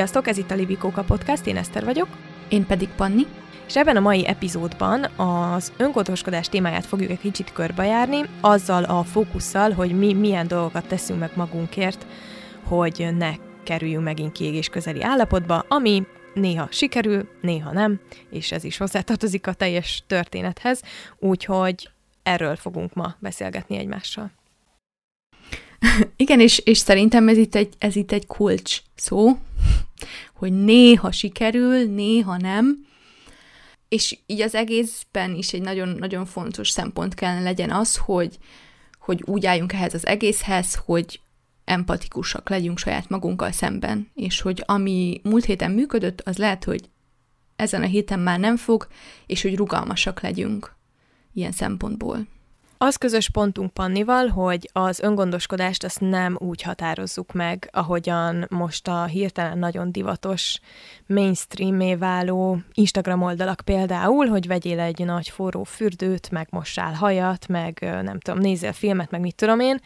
Sziasztok, ez itt a Livikóka Podcast, én Eszter vagyok. Én pedig Panni. És ebben a mai epizódban az önkotoskodás témáját fogjuk egy kicsit körbejárni, azzal a fókusszal, hogy mi milyen dolgokat teszünk meg magunkért, hogy ne kerüljünk megint kiégés közeli állapotba, ami néha sikerül, néha nem, és ez is hozzátartozik a teljes történethez, úgyhogy erről fogunk ma beszélgetni egymással. Igen, és, és szerintem ez itt, egy, ez itt egy kulcs szó, hogy néha sikerül, néha nem, és így az egészben is egy nagyon-nagyon fontos szempont kellene legyen az, hogy, hogy úgy álljunk ehhez az egészhez, hogy empatikusak legyünk saját magunkkal szemben, és hogy ami múlt héten működött, az lehet, hogy ezen a héten már nem fog, és hogy rugalmasak legyünk ilyen szempontból. Az közös pontunk Pannival, hogy az öngondoskodást azt nem úgy határozzuk meg, ahogyan most a hirtelen nagyon divatos mainstreamé váló Instagram oldalak például, hogy vegyél egy nagy forró fürdőt, meg mossál hajat, meg nem tudom, nézzél filmet, meg mit tudom én,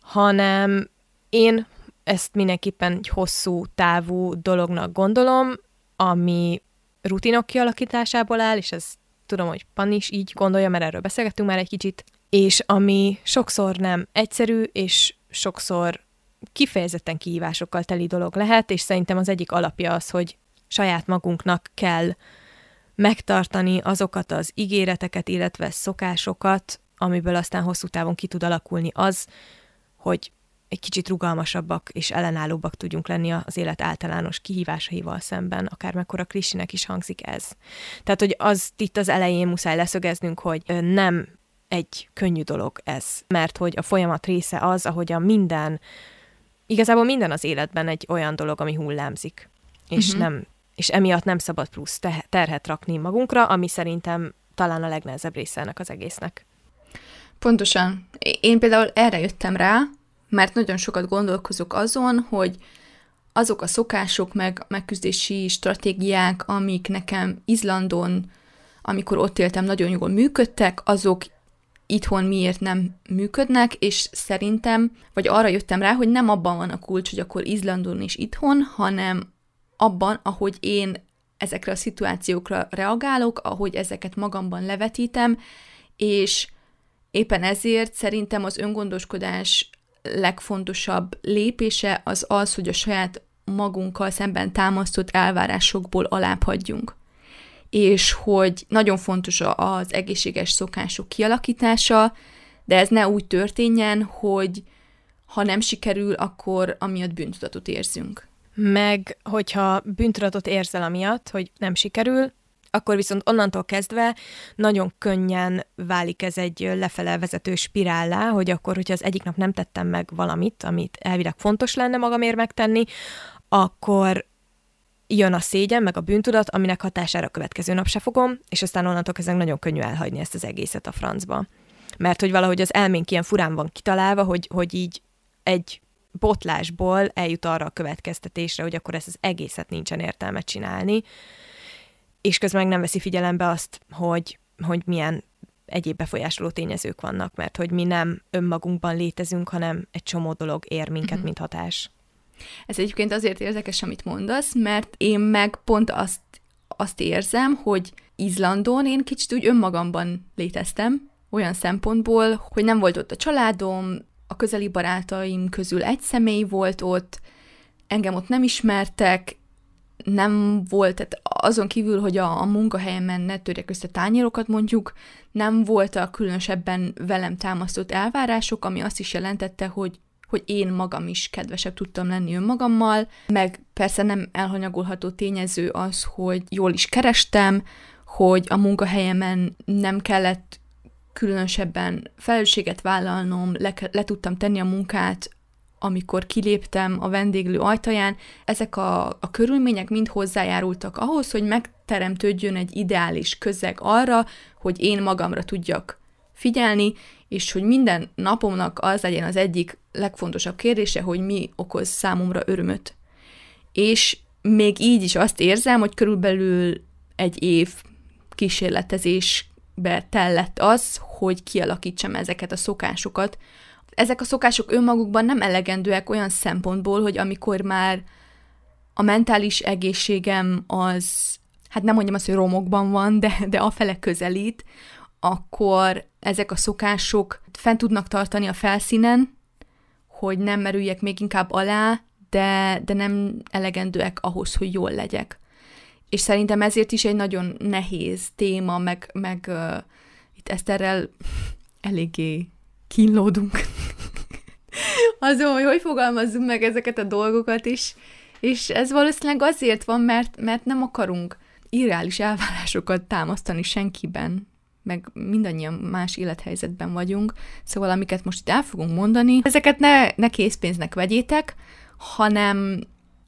hanem én ezt mindenképpen egy hosszú távú dolognak gondolom, ami rutinok kialakításából áll, és ez tudom, hogy Pan is így gondolja, mert erről beszélgettünk már egy kicsit, és ami sokszor nem egyszerű, és sokszor kifejezetten kihívásokkal teli dolog lehet, és szerintem az egyik alapja az, hogy saját magunknak kell megtartani azokat az ígéreteket, illetve szokásokat, amiből aztán hosszú távon ki tud alakulni az, hogy egy kicsit rugalmasabbak és ellenállóbbak tudjunk lenni az élet általános kihívásaival szemben, akár mekkora klisinek is hangzik ez. Tehát, hogy az itt az elején muszáj leszögeznünk, hogy nem egy könnyű dolog ez, mert hogy a folyamat része az, ahogy a minden, igazából minden az életben egy olyan dolog, ami hullámzik, és uh-huh. nem, és emiatt nem szabad plusz terhet rakni magunkra, ami szerintem talán a legnehezebb része ennek az egésznek. Pontosan. Én például erre jöttem rá, mert nagyon sokat gondolkozok azon, hogy azok a szokások, meg megküzdési stratégiák, amik nekem Izlandon, amikor ott éltem, nagyon jól működtek, azok itthon miért nem működnek, és szerintem, vagy arra jöttem rá, hogy nem abban van a kulcs, hogy akkor Izlandon is itthon, hanem abban, ahogy én ezekre a szituációkra reagálok, ahogy ezeket magamban levetítem, és éppen ezért szerintem az öngondoskodás legfontosabb lépése az az, hogy a saját magunkkal szemben támasztott elvárásokból alábbhagyjunk és hogy nagyon fontos az egészséges szokások kialakítása, de ez ne úgy történjen, hogy ha nem sikerül, akkor amiatt bűntudatot érzünk. Meg, hogyha bűntudatot érzel amiatt, hogy nem sikerül, akkor viszont onnantól kezdve nagyon könnyen válik ez egy lefele vezető spirállá, hogy akkor, hogyha az egyik nap nem tettem meg valamit, amit elvileg fontos lenne magamért megtenni, akkor jön a szégyen, meg a bűntudat, aminek hatására a következő nap se fogom, és aztán onnantól kezdve nagyon könnyű elhagyni ezt az egészet a francba. Mert hogy valahogy az elménk ilyen furán van kitalálva, hogy, hogy így egy botlásból eljut arra a következtetésre, hogy akkor ezt az egészet nincsen értelme csinálni, és közben meg nem veszi figyelembe azt, hogy, hogy milyen egyéb befolyásoló tényezők vannak, mert hogy mi nem önmagunkban létezünk, hanem egy csomó dolog ér minket, mm-hmm. mint hatás. Ez egyébként azért érdekes, amit mondasz, mert én meg pont azt, azt érzem, hogy Izlandon én kicsit úgy önmagamban léteztem, olyan szempontból, hogy nem volt ott a családom, a közeli barátaim közül egy személy volt ott, engem ott nem ismertek, nem volt, tehát azon kívül, hogy a, a munkahelyemen ne törjek össze tányérokat mondjuk, nem voltak különösebben velem támasztott elvárások, ami azt is jelentette, hogy hogy én magam is kedvesebb tudtam lenni önmagammal, meg persze nem elhanyagolható tényező az, hogy jól is kerestem, hogy a munkahelyemen nem kellett különösebben felelősséget vállalnom, le, le tudtam tenni a munkát, amikor kiléptem a vendéglő ajtaján, ezek a, a körülmények mind hozzájárultak ahhoz, hogy megteremtődjön egy ideális közeg arra, hogy én magamra tudjak figyelni, és hogy minden napomnak az legyen az egyik legfontosabb kérdése, hogy mi okoz számomra örömöt. És még így is azt érzem, hogy körülbelül egy év kísérletezésbe tellett az, hogy kialakítsam ezeket a szokásokat. Ezek a szokások önmagukban nem elegendőek olyan szempontból, hogy amikor már a mentális egészségem az, hát nem mondjam azt, hogy romokban van, de, de afele közelít, akkor ezek a szokások fent tudnak tartani a felszínen, hogy nem merüljek még inkább alá, de, de nem elegendőek ahhoz, hogy jól legyek. És szerintem ezért is egy nagyon nehéz téma, meg, meg uh, itt Eszterrel eléggé kínlódunk. Azon, hogy hogy fogalmazzunk meg ezeket a dolgokat is, és ez valószínűleg azért van, mert, mert nem akarunk irreális elvárásokat támasztani senkiben, meg mindannyian más élethelyzetben vagyunk, szóval amiket most itt el fogunk mondani, ezeket ne, ne készpénznek vegyétek, hanem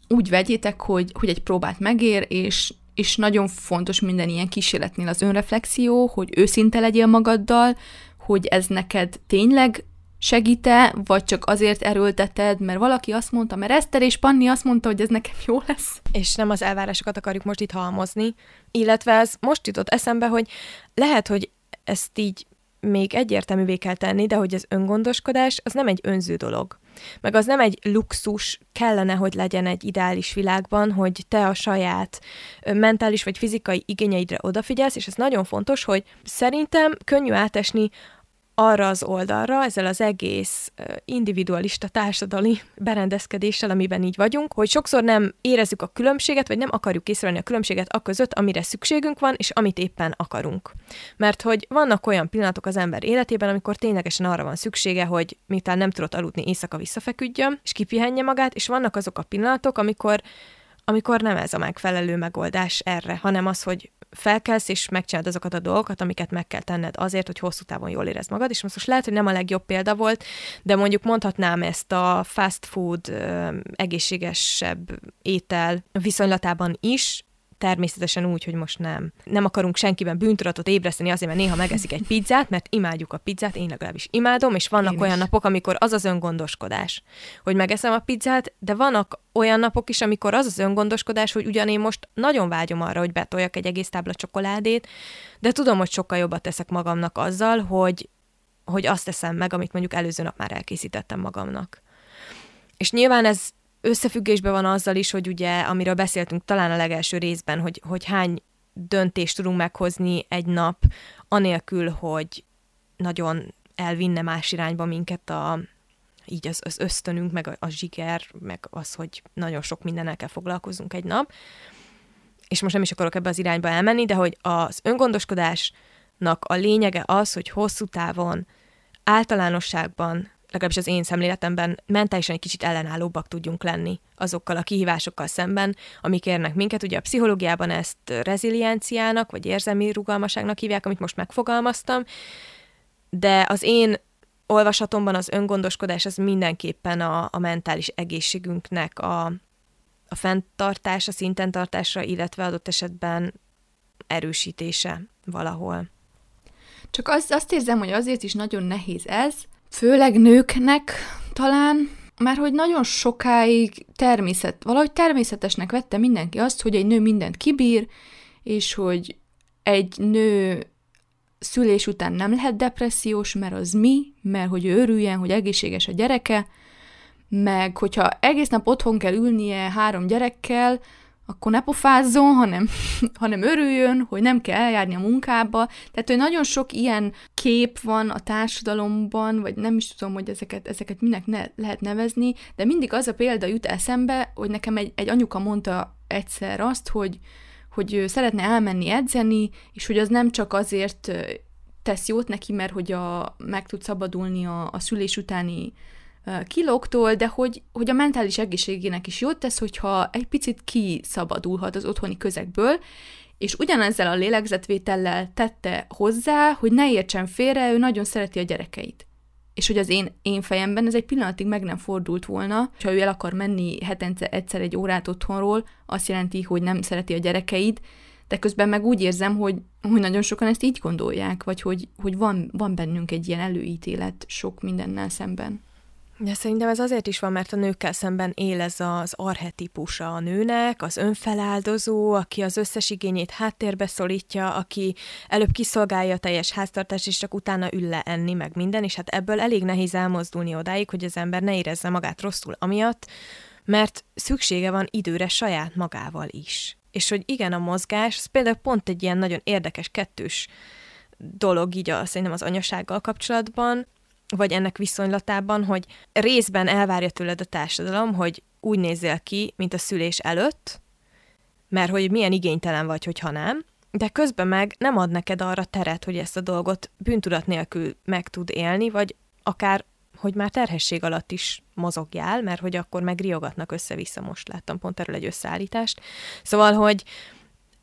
úgy vegyétek, hogy, hogy egy próbát megér, és, és nagyon fontos minden ilyen kísérletnél az önreflexió, hogy őszinte legyél magaddal, hogy ez neked tényleg segíte, vagy csak azért erőlteted, mert valaki azt mondta, mert Eszter és Panni azt mondta, hogy ez nekem jó lesz. És nem az elvárásokat akarjuk most itt halmozni, illetve ez most jutott eszembe, hogy lehet, hogy ezt így még egyértelművé kell tenni, de hogy az öngondoskodás az nem egy önző dolog. Meg az nem egy luxus, kellene, hogy legyen egy ideális világban, hogy te a saját mentális vagy fizikai igényeidre odafigyelsz, és ez nagyon fontos, hogy szerintem könnyű átesni arra az oldalra, ezzel az egész individualista társadalmi berendezkedéssel, amiben így vagyunk, hogy sokszor nem érezzük a különbséget, vagy nem akarjuk észrevenni a különbséget a között, amire szükségünk van, és amit éppen akarunk. Mert hogy vannak olyan pillanatok az ember életében, amikor ténylegesen arra van szüksége, hogy miután nem tudott aludni, éjszaka visszafeküdjön, és kipihenje magát, és vannak azok a pillanatok, amikor amikor nem ez a megfelelő megoldás erre, hanem az, hogy felkelsz és megcsinálod azokat a dolgokat, amiket meg kell tenned azért, hogy hosszú távon jól érezd magad, és most lehet, hogy nem a legjobb példa volt, de mondjuk mondhatnám ezt a fast food egészségesebb étel viszonylatában is, természetesen úgy, hogy most nem. Nem akarunk senkiben bűntudatot ébreszteni azért, mert néha megeszik egy pizzát, mert imádjuk a pizzát, én legalábbis imádom, és vannak én olyan is. napok, amikor az az öngondoskodás, hogy megeszem a pizzát, de vannak olyan napok is, amikor az az öngondoskodás, hogy ugyan én most nagyon vágyom arra, hogy betoljak egy egész tábla csokoládét, de tudom, hogy sokkal jobbat teszek magamnak azzal, hogy, hogy azt teszem meg, amit mondjuk előző nap már elkészítettem magamnak. És nyilván ez összefüggésben van azzal is, hogy ugye, amiről beszéltünk talán a legelső részben, hogy, hogy hány döntést tudunk meghozni egy nap, anélkül, hogy nagyon elvinne más irányba minket a, így az, az ösztönünk, meg a, a zsiger, meg az, hogy nagyon sok mindennel kell foglalkozunk egy nap. És most nem is akarok ebbe az irányba elmenni, de hogy az öngondoskodásnak a lényege az, hogy hosszú távon általánosságban legalábbis az én szemléletemben mentálisan egy kicsit ellenállóbbak tudjunk lenni azokkal a kihívásokkal szemben, amik érnek minket. Ugye a pszichológiában ezt rezilienciának, vagy érzelmi rugalmaságnak hívják, amit most megfogalmaztam, de az én olvasatomban az öngondoskodás az mindenképpen a, a mentális egészségünknek a, a fenntartása, szinten tartása, illetve adott esetben erősítése valahol. Csak az, azt érzem, hogy azért is nagyon nehéz ez, főleg nőknek talán, mert hogy nagyon sokáig természet, valahogy természetesnek vette mindenki azt, hogy egy nő mindent kibír, és hogy egy nő szülés után nem lehet depressziós, mert az mi, mert hogy örüljen, hogy egészséges a gyereke, meg hogyha egész nap otthon kell ülnie három gyerekkel, akkor ne pofázzon, hanem, hanem örüljön, hogy nem kell eljárni a munkába. Tehát, hogy nagyon sok ilyen kép van a társadalomban, vagy nem is tudom, hogy ezeket, ezeket minek ne, lehet nevezni, de mindig az a példa jut eszembe, hogy nekem egy, egy anyuka mondta egyszer azt, hogy, hogy szeretne elmenni edzeni, és hogy az nem csak azért tesz jót neki, mert hogy a, meg tud szabadulni a, a szülés utáni kilóktól, de hogy, hogy a mentális egészségének is jót tesz, hogyha egy picit kiszabadulhat az otthoni közegből, és ugyanezzel a lélegzetvétellel tette hozzá, hogy ne értsen félre, ő nagyon szereti a gyerekeit. És hogy az én, én fejemben ez egy pillanatig meg nem fordult volna, ha ő el akar menni hetente egyszer egy órát otthonról, azt jelenti, hogy nem szereti a gyerekeid, de közben meg úgy érzem, hogy, hogy nagyon sokan ezt így gondolják, vagy hogy, hogy van, van bennünk egy ilyen előítélet sok mindennel szemben. De szerintem ez azért is van, mert a nőkkel szemben él ez az arhetipusa a nőnek, az önfeláldozó, aki az összes igényét háttérbe szorítja, aki előbb kiszolgálja a teljes háztartást, és csak utána ül le enni, meg minden, és hát ebből elég nehéz elmozdulni odáig, hogy az ember ne érezze magát rosszul amiatt, mert szüksége van időre saját magával is. És hogy igen, a mozgás, ez például pont egy ilyen nagyon érdekes kettős dolog így a, szerintem az anyasággal kapcsolatban, vagy ennek viszonylatában, hogy részben elvárja tőled a társadalom, hogy úgy nézzél ki, mint a szülés előtt, mert hogy milyen igénytelen vagy, hogyha nem, de közben meg nem ad neked arra teret, hogy ezt a dolgot bűntudat nélkül meg tud élni, vagy akár, hogy már terhesség alatt is mozogjál, mert hogy akkor meg riogatnak össze-vissza, most láttam pont erről egy összeállítást. Szóval, hogy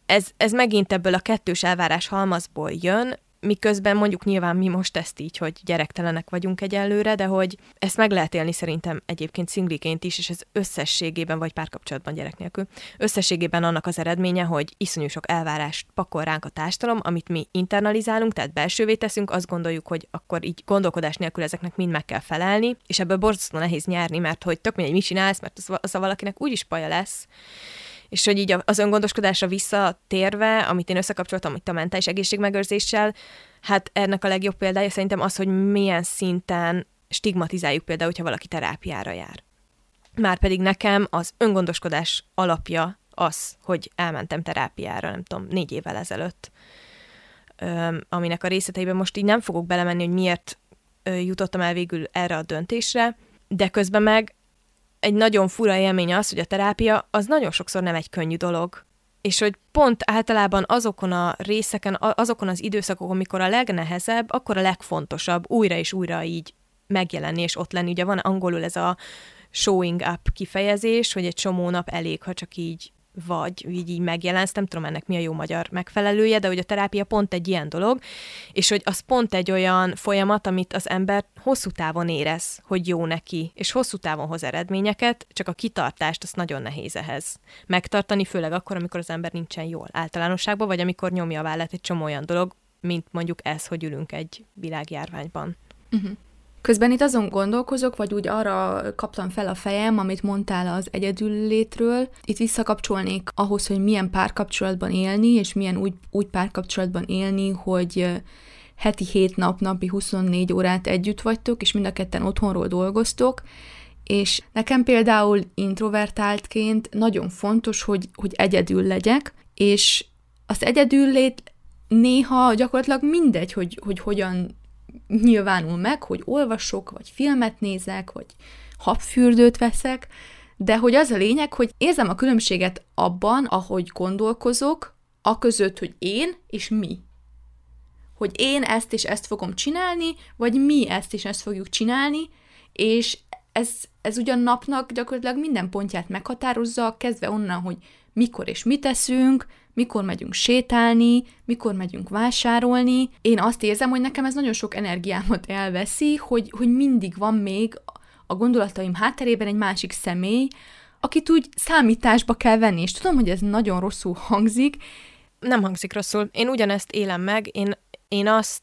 ez, ez megint ebből a kettős elvárás halmazból jön, miközben mondjuk nyilván mi most ezt így, hogy gyerektelenek vagyunk egyelőre, de hogy ezt meg lehet élni szerintem egyébként szingliként is, és ez összességében, vagy párkapcsolatban gyerek nélkül, összességében annak az eredménye, hogy iszonyú sok elvárást pakol ránk a társadalom, amit mi internalizálunk, tehát belsővé teszünk, azt gondoljuk, hogy akkor így gondolkodás nélkül ezeknek mind meg kell felelni, és ebből borzasztó nehéz nyerni, mert hogy tök mindegy, mit csinálsz, mert az, az a valakinek úgyis paja lesz, és hogy így az öngondoskodásra visszatérve, amit én összekapcsoltam itt a mentális egészségmegőrzéssel, hát ennek a legjobb példája szerintem az, hogy milyen szinten stigmatizáljuk például, hogyha valaki terápiára jár. Márpedig nekem az öngondoskodás alapja az, hogy elmentem terápiára, nem tudom, négy évvel ezelőtt, aminek a részleteiben most így nem fogok belemenni, hogy miért jutottam el végül erre a döntésre, de közben meg egy nagyon fura élmény az, hogy a terápia az nagyon sokszor nem egy könnyű dolog. És hogy pont általában azokon a részeken, azokon az időszakokon, amikor a legnehezebb, akkor a legfontosabb újra és újra így megjelenni és ott lenni. Ugye van angolul ez a showing up kifejezés, hogy egy csomó nap elég, ha csak így vagy így, így megjelensz, nem tudom ennek mi a jó magyar megfelelője, de hogy a terápia pont egy ilyen dolog, és hogy az pont egy olyan folyamat, amit az ember hosszú távon érez, hogy jó neki, és hosszú távon hoz eredményeket, csak a kitartást azt nagyon nehéz ehhez megtartani, főleg akkor, amikor az ember nincsen jól általánosságban, vagy amikor nyomja a vállát egy csomó olyan dolog, mint mondjuk ez, hogy ülünk egy világjárványban. Uh-huh. Közben itt azon gondolkozok, vagy úgy arra kaptam fel a fejem, amit mondtál az egyedüllétről. Itt visszakapcsolnék ahhoz, hogy milyen párkapcsolatban élni, és milyen úgy, úgy párkapcsolatban élni, hogy heti 7 nap, napi 24 órát együtt vagytok, és mind a ketten otthonról dolgoztok, és nekem például introvertáltként nagyon fontos, hogy, hogy egyedül legyek, és az egyedüllét néha gyakorlatilag mindegy, hogy, hogy hogyan nyilvánul meg, hogy olvasok, vagy filmet nézek, vagy habfürdőt veszek, de hogy az a lényeg, hogy érzem a különbséget abban, ahogy gondolkozok, a között, hogy én és mi. Hogy én ezt és ezt fogom csinálni, vagy mi ezt és ezt fogjuk csinálni, és ez, ez ugyan napnak gyakorlatilag minden pontját meghatározza, kezdve onnan, hogy mikor és mit teszünk, mikor megyünk sétálni, mikor megyünk vásárolni. Én azt érzem, hogy nekem ez nagyon sok energiámat elveszi, hogy, hogy mindig van még a gondolataim hátterében egy másik személy, akit úgy számításba kell venni, és tudom, hogy ez nagyon rosszul hangzik. Nem hangzik rosszul. Én ugyanezt élem meg, én, én azt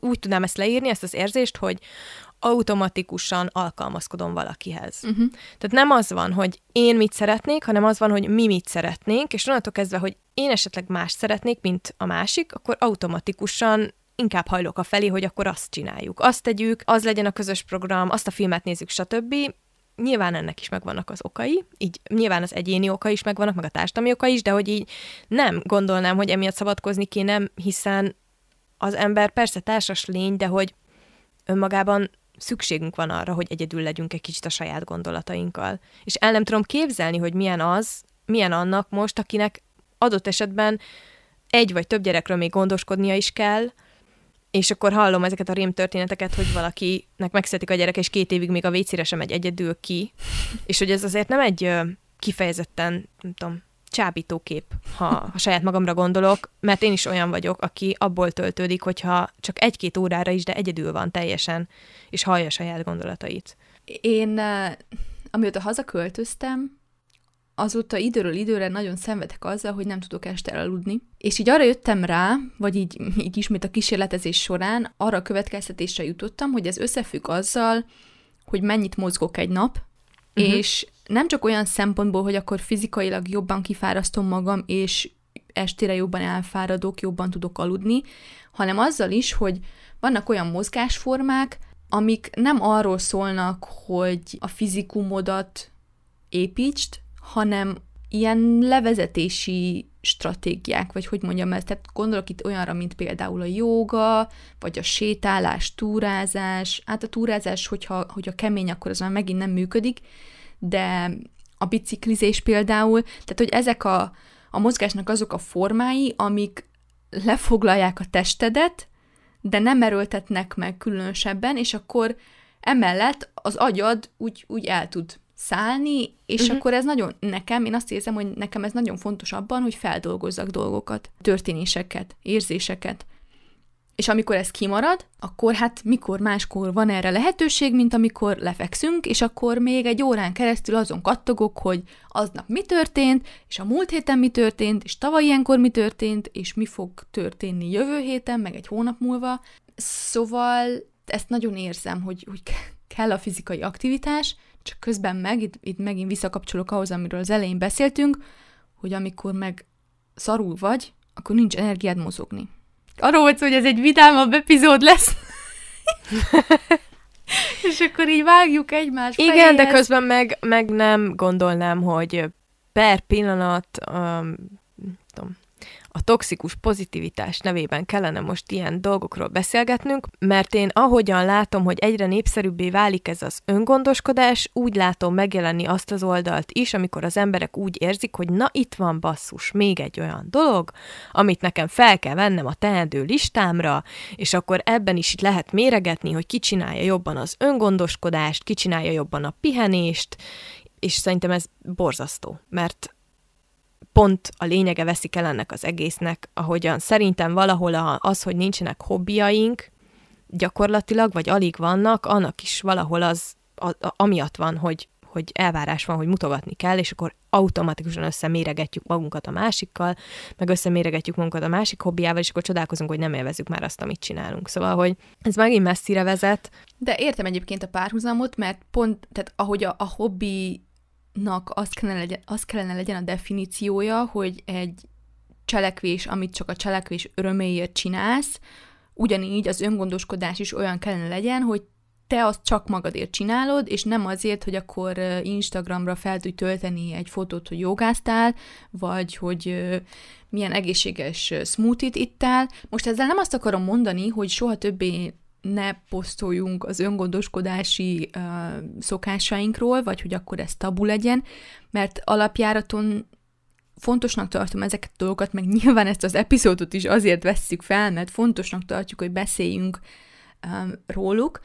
úgy tudnám ezt leírni, ezt az érzést, hogy automatikusan alkalmazkodom valakihez. Uh-huh. Tehát nem az van, hogy én mit szeretnék, hanem az van, hogy mi mit szeretnénk, és onnantól kezdve, hogy én esetleg más szeretnék, mint a másik, akkor automatikusan inkább hajlok a felé, hogy akkor azt csináljuk. Azt tegyük, az legyen a közös program, azt a filmet nézzük, stb. Nyilván ennek is megvannak az okai, így nyilván az egyéni oka is megvannak, meg a társadalmi oka is, de hogy így nem gondolnám, hogy emiatt szabadkozni kéne, hiszen az ember persze társas lény, de hogy önmagában szükségünk van arra, hogy egyedül legyünk egy kicsit a saját gondolatainkkal. És el nem tudom képzelni, hogy milyen az, milyen annak most, akinek adott esetben egy vagy több gyerekről még gondoskodnia is kell, és akkor hallom ezeket a rém történeteket, hogy valakinek megszületik a gyerek, és két évig még a vécére sem megy egyedül ki, és hogy ez azért nem egy kifejezetten, nem tudom, csábító kép, ha, ha saját magamra gondolok, mert én is olyan vagyok, aki abból töltődik, hogyha csak egy-két órára is, de egyedül van teljesen, és hallja saját gondolatait. Én, amióta hazaköltöztem, azóta időről időre nagyon szenvedek azzal, hogy nem tudok este aludni. És így arra jöttem rá, vagy így, így ismét a kísérletezés során, arra a következtetésre jutottam, hogy ez összefügg azzal, hogy mennyit mozgok egy nap, uh-huh. és nem csak olyan szempontból, hogy akkor fizikailag jobban kifárasztom magam, és estére jobban elfáradok, jobban tudok aludni, hanem azzal is, hogy vannak olyan mozgásformák, amik nem arról szólnak, hogy a fizikumodat építsd, hanem ilyen levezetési stratégiák, vagy hogy mondjam ezt, tehát gondolok itt olyanra, mint például a jóga, vagy a sétálás, túrázás, hát a túrázás, hogyha, hogyha kemény, akkor az már megint nem működik, de a biciklizés például, tehát hogy ezek a, a mozgásnak azok a formái, amik lefoglalják a testedet, de nem erőltetnek meg különösebben, és akkor emellett az agyad úgy, úgy el tud szállni, és uh-huh. akkor ez nagyon, nekem, én azt érzem, hogy nekem ez nagyon fontos abban, hogy feldolgozzak dolgokat, történéseket, érzéseket. És amikor ez kimarad, akkor hát mikor máskor van erre lehetőség, mint amikor lefekszünk, és akkor még egy órán keresztül azon kattogok, hogy aznap mi történt, és a múlt héten mi történt, és tavaly ilyenkor mi történt, és mi fog történni jövő héten, meg egy hónap múlva. Szóval ezt nagyon érzem, hogy, hogy kell a fizikai aktivitás, csak közben meg, itt, itt megint visszakapcsolok ahhoz, amiről az elején beszéltünk, hogy amikor meg szarul vagy, akkor nincs energiád mozogni. Arról volt szó, hogy ez egy vidámabb epizód lesz. És akkor így vágjuk egymás Igen, fejéhez. de közben meg, meg nem gondolnám, hogy per pillanat, um, a toxikus pozitivitás nevében kellene most ilyen dolgokról beszélgetnünk, mert én ahogyan látom, hogy egyre népszerűbbé válik ez az öngondoskodás, úgy látom megjelenni azt az oldalt is, amikor az emberek úgy érzik, hogy na itt van basszus, még egy olyan dolog, amit nekem fel kell vennem a teendő listámra, és akkor ebben is itt lehet méregetni, hogy ki csinálja jobban az öngondoskodást, ki csinálja jobban a pihenést, és szerintem ez borzasztó, mert pont a lényege veszik el ennek az egésznek, ahogyan szerintem valahol az, hogy nincsenek hobbiaink, gyakorlatilag, vagy alig vannak, annak is valahol az, a, a, amiatt van, hogy, hogy elvárás van, hogy mutogatni kell, és akkor automatikusan összeméregetjük magunkat a másikkal, meg összeméregetjük magunkat a másik hobbiával, és akkor csodálkozunk, hogy nem élvezünk már azt, amit csinálunk. Szóval, hogy ez megint messzire vezet. De értem egyébként a párhuzamot, mert pont, tehát ahogy a, a hobbi nak az kellene, legyen, az kellene legyen a definíciója, hogy egy cselekvés, amit csak a cselekvés öröméért csinálsz, ugyanígy az öngondoskodás is olyan kellene legyen, hogy te azt csak magadért csinálod, és nem azért, hogy akkor Instagramra fel tudj tölteni egy fotót, hogy jogáztál, vagy hogy milyen egészséges smoothie-t ittál. Most ezzel nem azt akarom mondani, hogy soha többé ne posztoljunk az öngondoskodási uh, szokásainkról, vagy hogy akkor ez tabu legyen, mert alapjáraton fontosnak tartom ezeket a dolgokat, meg nyilván ezt az epizódot is azért vesszük fel, mert fontosnak tartjuk, hogy beszéljünk um, róluk,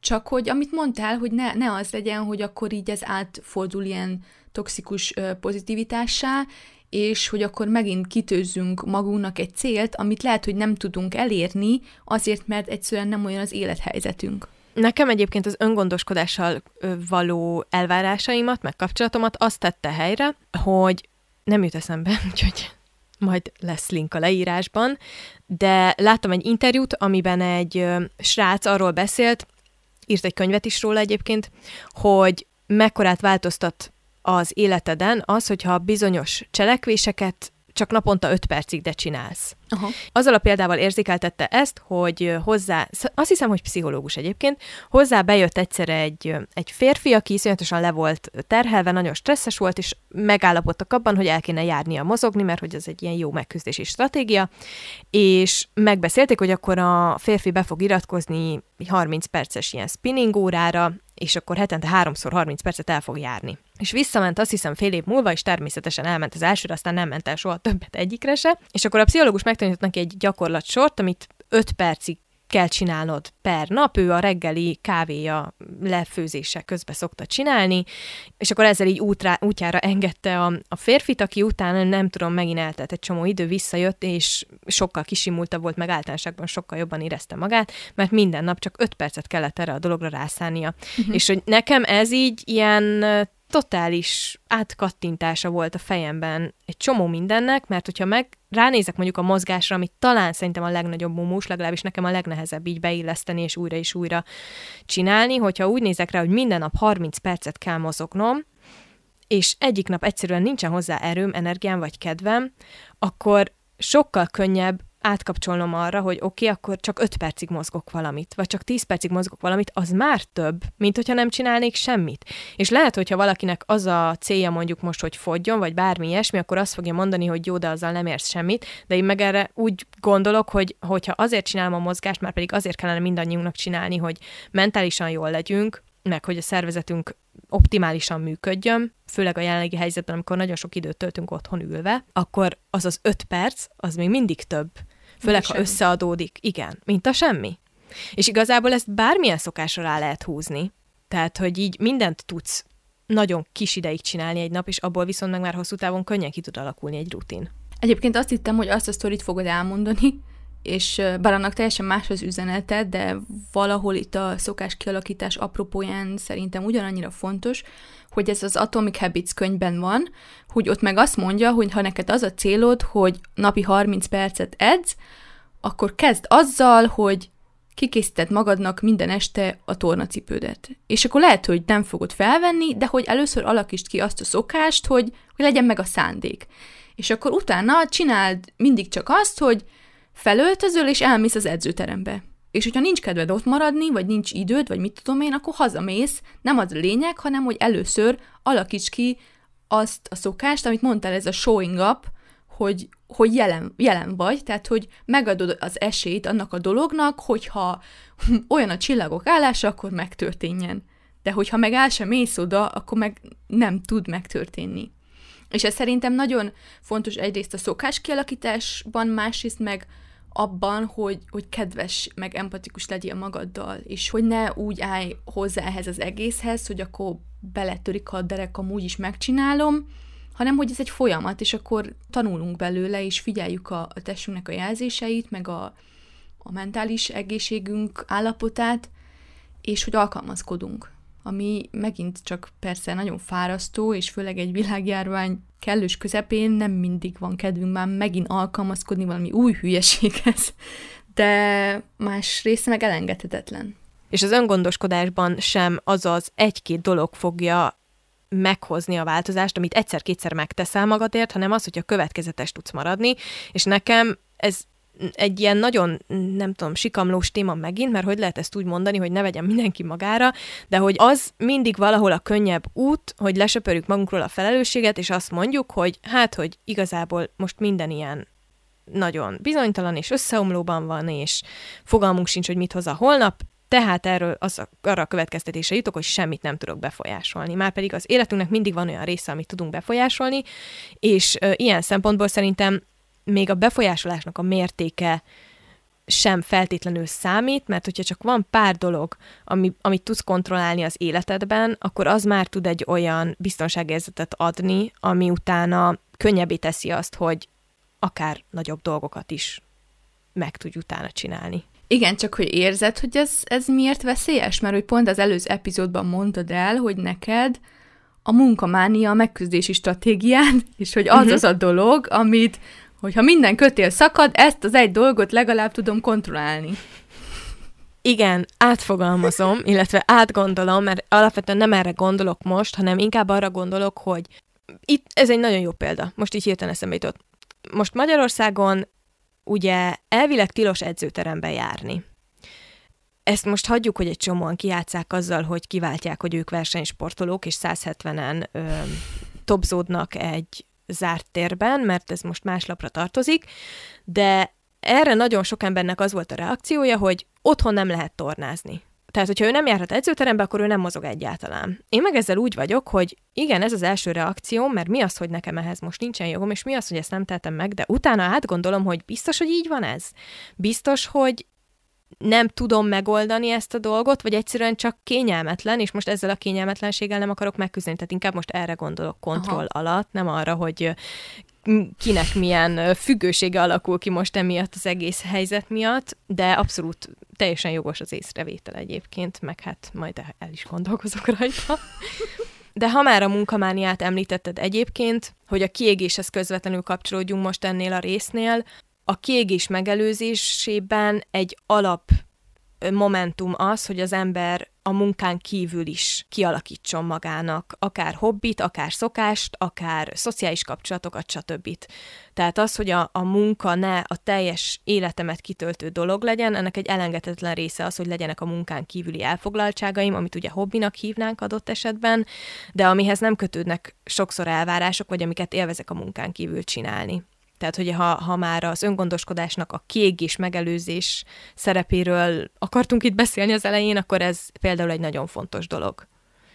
csak hogy amit mondtál, hogy ne, ne az legyen, hogy akkor így ez átfordul ilyen toxikus uh, pozitivitássá, és hogy akkor megint kitőzzünk magunknak egy célt, amit lehet, hogy nem tudunk elérni, azért, mert egyszerűen nem olyan az élethelyzetünk. Nekem egyébként az öngondoskodással való elvárásaimat, meg kapcsolatomat azt tette helyre, hogy nem jut eszembe, úgyhogy majd lesz link a leírásban, de láttam egy interjút, amiben egy srác arról beszélt, írt egy könyvet is róla egyébként, hogy mekkorát változtat az életeden az, hogyha bizonyos cselekvéseket csak naponta 5 percig de csinálsz. Aha. Azzal a példával érzékeltette ezt, hogy hozzá, azt hiszem, hogy pszichológus egyébként, hozzá bejött egyszer egy, egy férfi, aki iszonyatosan le volt terhelve, nagyon stresszes volt, és megállapodtak abban, hogy el kéne járnia mozogni, mert hogy ez egy ilyen jó megküzdési stratégia, és megbeszélték, hogy akkor a férfi be fog iratkozni 30 perces ilyen spinning órára, és akkor hetente háromszor 30 percet el fog járni. És visszament azt hiszem fél év múlva, és természetesen elment az elsőre, aztán nem ment el soha többet egyikre se. És akkor a pszichológus megtanított neki egy gyakorlatsort, amit 5 percig kell csinálnod per nap, ő a reggeli kávéja lefőzése közben szokta csinálni, és akkor ezzel így útrá, útjára engedte a, a férfit, aki utána nem tudom, megint eltelt egy csomó idő, visszajött, és sokkal kisimultabb volt, meg általánosságban sokkal jobban érezte magát, mert minden nap csak öt percet kellett erre a dologra rászállnia. Uh-huh. És hogy nekem ez így ilyen totális átkattintása volt a fejemben egy csomó mindennek, mert hogyha meg ránézek mondjuk a mozgásra, amit talán szerintem a legnagyobb mumus, legalábbis nekem a legnehezebb így beilleszteni és újra és újra csinálni, hogyha úgy nézek rá, hogy minden nap 30 percet kell mozognom, és egyik nap egyszerűen nincsen hozzá erőm, energiám vagy kedvem, akkor sokkal könnyebb átkapcsolnom arra, hogy oké, okay, akkor csak 5 percig mozgok valamit, vagy csak 10 percig mozgok valamit, az már több, mint hogyha nem csinálnék semmit. És lehet, hogyha valakinek az a célja mondjuk most, hogy fogjon, vagy bármi ilyesmi, akkor azt fogja mondani, hogy jó, de azzal nem érsz semmit, de én meg erre úgy gondolok, hogy hogyha azért csinálom a mozgást, már pedig azért kellene mindannyiunknak csinálni, hogy mentálisan jól legyünk, meg hogy a szervezetünk optimálisan működjön, főleg a jelenlegi helyzetben, amikor nagyon sok időt töltünk otthon ülve, akkor az az öt perc, az még mindig több. Főleg, ha összeadódik. Igen, mint a semmi. És igazából ezt bármilyen szokásra rá lehet húzni. Tehát, hogy így mindent tudsz nagyon kis ideig csinálni egy nap, és abból viszont meg már hosszú távon könnyen ki tud alakulni egy rutin. Egyébként azt hittem, hogy azt a sztorit fogod elmondani, és bár annak teljesen más az üzenete, de valahol itt a szokás kialakítás apropóján szerintem ugyanannyira fontos, hogy ez az Atomic Habits könyvben van, hogy ott meg azt mondja, hogy ha neked az a célod, hogy napi 30 percet edz, akkor kezd azzal, hogy kikészíted magadnak minden este a tornacipődet. És akkor lehet, hogy nem fogod felvenni, de hogy először alakítsd ki azt a szokást, hogy, hogy legyen meg a szándék. És akkor utána csináld mindig csak azt, hogy felöltözöl, és elmész az edzőterembe. És hogyha nincs kedved ott maradni, vagy nincs időd, vagy mit tudom én, akkor hazamész. Nem az a lényeg, hanem hogy először alakíts ki azt a szokást, amit mondtál, ez a showing up, hogy, hogy jelen, jelen vagy, tehát hogy megadod az esélyt annak a dolognak, hogyha olyan a csillagok állása, akkor megtörténjen. De hogyha meg el sem mész oda, akkor meg nem tud megtörténni. És ez szerintem nagyon fontos egyrészt a szokás kialakításban, másrészt meg abban, hogy, hogy kedves, meg empatikus legyél magaddal, és hogy ne úgy állj hozzá ehhez az egészhez, hogy akkor beletörik a derek, amúgy is megcsinálom, hanem hogy ez egy folyamat, és akkor tanulunk belőle, és figyeljük a, a testünknek a jelzéseit, meg a, a mentális egészségünk állapotát, és hogy alkalmazkodunk ami megint csak persze nagyon fárasztó, és főleg egy világjárvány kellős közepén nem mindig van kedvünk már megint alkalmazkodni valami új hülyeséghez, de más része meg elengedhetetlen. És az öngondoskodásban sem az az egy-két dolog fogja meghozni a változást, amit egyszer-kétszer megteszel magadért, hanem az, hogyha következetes tudsz maradni, és nekem ez egy ilyen nagyon, nem tudom, sikamlós téma megint, mert hogy lehet ezt úgy mondani, hogy ne vegyen mindenki magára, de hogy az mindig valahol a könnyebb út, hogy lesöpörjük magunkról a felelősséget, és azt mondjuk, hogy hát, hogy igazából most minden ilyen nagyon bizonytalan és összeomlóban van, és fogalmunk sincs, hogy mit hoz a holnap, tehát erről az arra a következtetésre jutok, hogy semmit nem tudok befolyásolni. Márpedig az életünknek mindig van olyan része, amit tudunk befolyásolni, és ilyen szempontból szerintem még a befolyásolásnak a mértéke sem feltétlenül számít, mert hogyha csak van pár dolog, ami, amit tudsz kontrollálni az életedben, akkor az már tud egy olyan biztonságérzetet adni, ami utána könnyebbé teszi azt, hogy akár nagyobb dolgokat is meg tudj utána csinálni. Igen, csak hogy érzed, hogy ez, ez miért veszélyes? Mert hogy pont az előző epizódban mondtad el, hogy neked a munkamánia a megküzdési stratégián, és hogy az uh-huh. az a dolog, amit hogyha minden kötél szakad, ezt az egy dolgot legalább tudom kontrollálni. Igen, átfogalmazom, illetve átgondolom, mert alapvetően nem erre gondolok most, hanem inkább arra gondolok, hogy itt ez egy nagyon jó példa. Most így hirtelen eszembe jutott. Most Magyarországon ugye elvileg tilos edzőterembe járni. Ezt most hagyjuk, hogy egy csomóan kiátszák azzal, hogy kiváltják, hogy ők versenysportolók, és 170-en ö, topzódnak egy zárt térben, mert ez most más lapra tartozik, de erre nagyon sok embernek az volt a reakciója, hogy otthon nem lehet tornázni. Tehát, hogyha ő nem járhat edzőterembe, akkor ő nem mozog egyáltalán. Én meg ezzel úgy vagyok, hogy igen, ez az első reakció, mert mi az, hogy nekem ehhez most nincsen jogom, és mi az, hogy ezt nem tettem meg, de utána átgondolom, hogy biztos, hogy így van ez. Biztos, hogy nem tudom megoldani ezt a dolgot, vagy egyszerűen csak kényelmetlen, és most ezzel a kényelmetlenséggel nem akarok megküzdeni, tehát inkább most erre gondolok kontroll Aha. alatt, nem arra, hogy kinek milyen függősége alakul ki most emiatt az egész helyzet miatt, de abszolút teljesen jogos az észrevétel egyébként, meg hát majd el is gondolkozok rajta. De ha már a munkamániát említetted egyébként, hogy a kiégéshez közvetlenül kapcsolódjunk most ennél a résznél, a kiégés megelőzésében egy alap momentum az, hogy az ember a munkán kívül is kialakítson magának, akár hobbit, akár szokást, akár szociális kapcsolatokat, stb. Tehát az, hogy a, a munka ne a teljes életemet kitöltő dolog legyen, ennek egy elengedhetetlen része az, hogy legyenek a munkán kívüli elfoglaltságaim, amit ugye hobbinak hívnánk adott esetben, de amihez nem kötődnek sokszor elvárások, vagy amiket élvezek a munkán kívül csinálni. Tehát, hogy ha, ha már az öngondoskodásnak a kiégés, megelőzés szerepéről akartunk itt beszélni az elején, akkor ez például egy nagyon fontos dolog.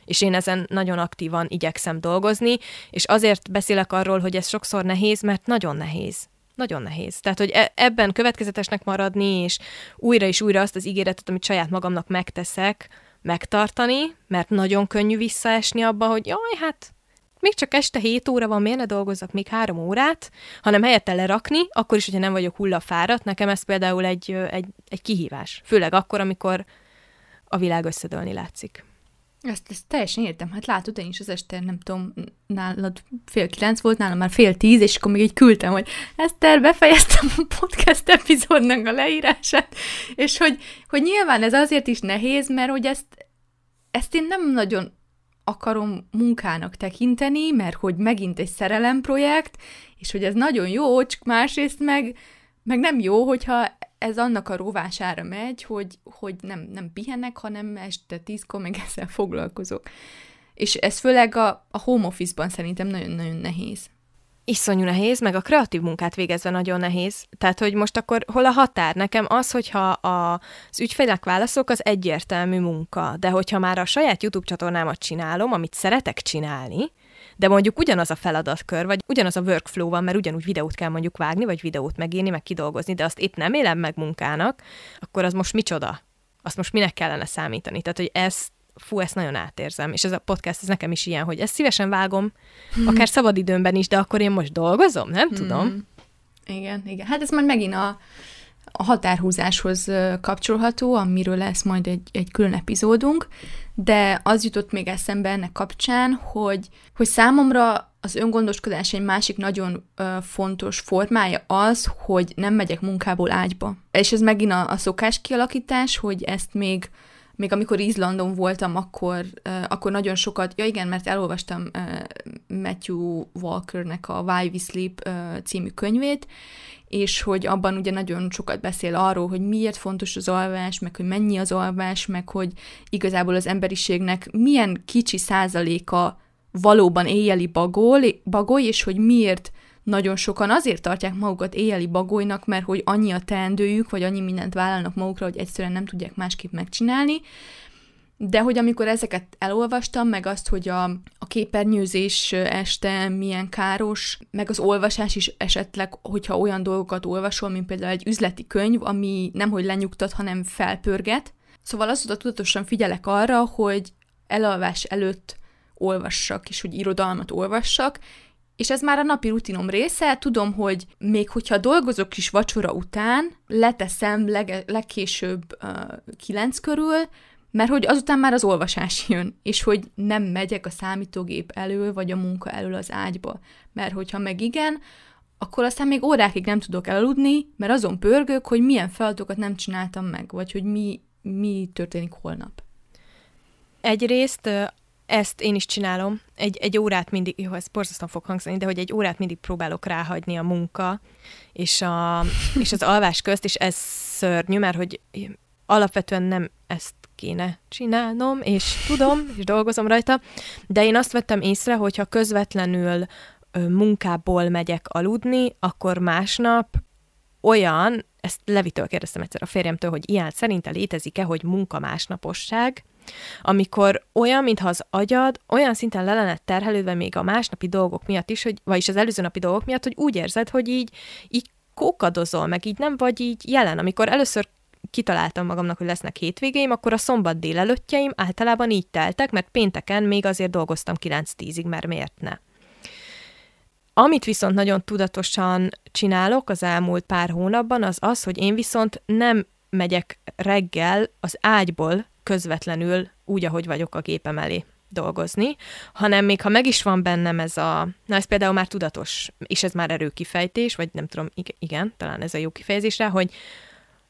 És én ezen nagyon aktívan igyekszem dolgozni, és azért beszélek arról, hogy ez sokszor nehéz, mert nagyon nehéz. Nagyon nehéz. Tehát, hogy e- ebben következetesnek maradni, és újra és újra azt az ígéretet, amit saját magamnak megteszek, megtartani, mert nagyon könnyű visszaesni abba, hogy jaj, hát még csak este 7 óra van, miért ne dolgozzak még három órát, hanem helyette lerakni, akkor is, hogyha nem vagyok hullafáradt, nekem ez például egy, egy, egy kihívás. Főleg akkor, amikor a világ összedőlni látszik. Ezt, ezt teljesen értem. Hát látod, én is az este, nem tudom, nálad fél kilenc volt, nálam már fél tíz, és akkor még így küldtem, hogy Eszter, befejeztem a podcast epizódnak a leírását, és hogy, hogy nyilván ez azért is nehéz, mert hogy ezt, ezt én nem nagyon akarom munkának tekinteni, mert hogy megint egy szerelemprojekt, és hogy ez nagyon jó, csak másrészt meg, meg nem jó, hogyha ez annak a rovására megy, hogy, hogy nem, nem pihenek, hanem este tízkor meg ezzel foglalkozok. És ez főleg a, a home office-ban szerintem nagyon-nagyon nehéz iszonyú nehéz, meg a kreatív munkát végezve nagyon nehéz. Tehát, hogy most akkor hol a határ? Nekem az, hogyha a, az ügyfélek válaszok, az egyértelmű munka. De hogyha már a saját YouTube csatornámat csinálom, amit szeretek csinálni, de mondjuk ugyanaz a feladatkör, vagy ugyanaz a workflow van, mert ugyanúgy videót kell mondjuk vágni, vagy videót megírni, meg kidolgozni, de azt épp nem élem meg munkának, akkor az most micsoda? Azt most minek kellene számítani? Tehát, hogy ezt fú, ezt nagyon átérzem, és ez a podcast, ez nekem is ilyen, hogy ezt szívesen vágom, hmm. akár szabadidőmben is, de akkor én most dolgozom, nem hmm. tudom. Igen, igen. Hát ez majd megint a, a határhúzáshoz kapcsolható, amiről lesz majd egy, egy külön epizódunk, de az jutott még eszembe ennek kapcsán, hogy, hogy számomra az öngondoskodás egy másik nagyon ö, fontos formája az, hogy nem megyek munkából ágyba. És ez megint a, a szokás kialakítás, hogy ezt még még amikor Izlandon voltam, akkor, akkor nagyon sokat, ja igen, mert elolvastam Matthew Walkernek a Why We Sleep című könyvét, és hogy abban ugye nagyon sokat beszél arról, hogy miért fontos az alvás, meg hogy mennyi az alvás, meg hogy igazából az emberiségnek milyen kicsi százaléka valóban éjjeli bagol, bagoly, és hogy miért nagyon sokan azért tartják magukat éjjeli bagolynak, mert hogy annyi a teendőjük, vagy annyi mindent vállalnak magukra, hogy egyszerűen nem tudják másképp megcsinálni. De hogy amikor ezeket elolvastam, meg azt, hogy a, a képernyőzés este milyen káros, meg az olvasás is esetleg, hogyha olyan dolgokat olvasol, mint például egy üzleti könyv, ami nemhogy lenyugtat, hanem felpörget. Szóval azóta tudatosan figyelek arra, hogy elalvás előtt olvassak, és hogy irodalmat olvassak, és ez már a napi rutinom része, tudom, hogy még hogyha dolgozok is vacsora után, leteszem leg- legkésőbb uh, kilenc körül, mert hogy azután már az olvasás jön, és hogy nem megyek a számítógép elől, vagy a munka elől az ágyba. Mert hogyha meg igen, akkor aztán még órákig nem tudok elaludni, mert azon pörgök, hogy milyen feladatokat nem csináltam meg, vagy hogy mi, mi történik holnap. Egyrészt ezt én is csinálom. Egy, egy órát mindig, jó, ez borzasztóan fog hangzani, de hogy egy órát mindig próbálok ráhagyni a munka és, a, és az alvás közt, és ez szörnyű, mert hogy alapvetően nem ezt kéne csinálnom, és tudom, és dolgozom rajta, de én azt vettem észre, hogyha közvetlenül munkából megyek aludni, akkor másnap olyan, ezt Levitől kérdeztem egyszer a férjemtől, hogy ilyen szerinte létezik-e, hogy munka másnaposság, amikor olyan, mintha az agyad olyan szinten le lenne terhelődve még a másnapi dolgok miatt is, hogy, vagyis az előző napi dolgok miatt, hogy úgy érzed, hogy így, így kókadozol, meg így nem vagy így jelen. Amikor először kitaláltam magamnak, hogy lesznek hétvégéim, akkor a szombat délelőttjeim általában így teltek, mert pénteken még azért dolgoztam 9-10-ig, mert miért ne. Amit viszont nagyon tudatosan csinálok az elmúlt pár hónapban, az az, hogy én viszont nem megyek reggel az ágyból közvetlenül úgy, ahogy vagyok a gépem elé dolgozni, hanem még ha meg is van bennem ez a, na ez például már tudatos, és ez már erőkifejtés, vagy nem tudom, igen, talán ez a jó kifejezés rá, hogy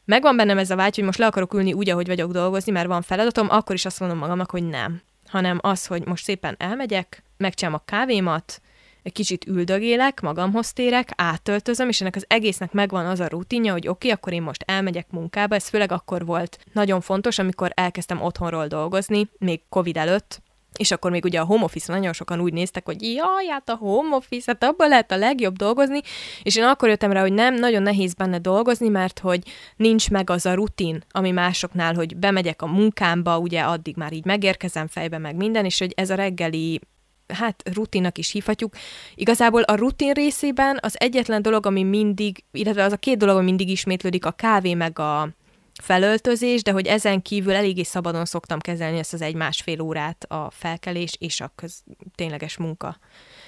megvan bennem ez a vágy, hogy most le akarok ülni úgy, ahogy vagyok dolgozni, mert van feladatom, akkor is azt mondom magamnak, hogy nem. Hanem az, hogy most szépen elmegyek, megcsinálom a kávémat, egy kicsit üldögélek, magamhoz térek, átöltözöm, és ennek az egésznek megvan az a rutinja, hogy oké, okay, akkor én most elmegyek munkába, ez főleg akkor volt nagyon fontos, amikor elkezdtem otthonról dolgozni, még Covid előtt, és akkor még ugye a home office nagyon sokan úgy néztek, hogy jaj, hát a home office, hát abban lehet a legjobb dolgozni, és én akkor jöttem rá, hogy nem, nagyon nehéz benne dolgozni, mert hogy nincs meg az a rutin, ami másoknál, hogy bemegyek a munkámba, ugye addig már így megérkezem fejbe meg minden, és hogy ez a reggeli hát rutinnak is hívhatjuk. Igazából a rutin részében az egyetlen dolog, ami mindig, illetve az a két dolog, ami mindig ismétlődik, a kávé meg a felöltözés, de hogy ezen kívül eléggé szabadon szoktam kezelni ezt az egy-másfél órát a felkelés és a köz, tényleges munka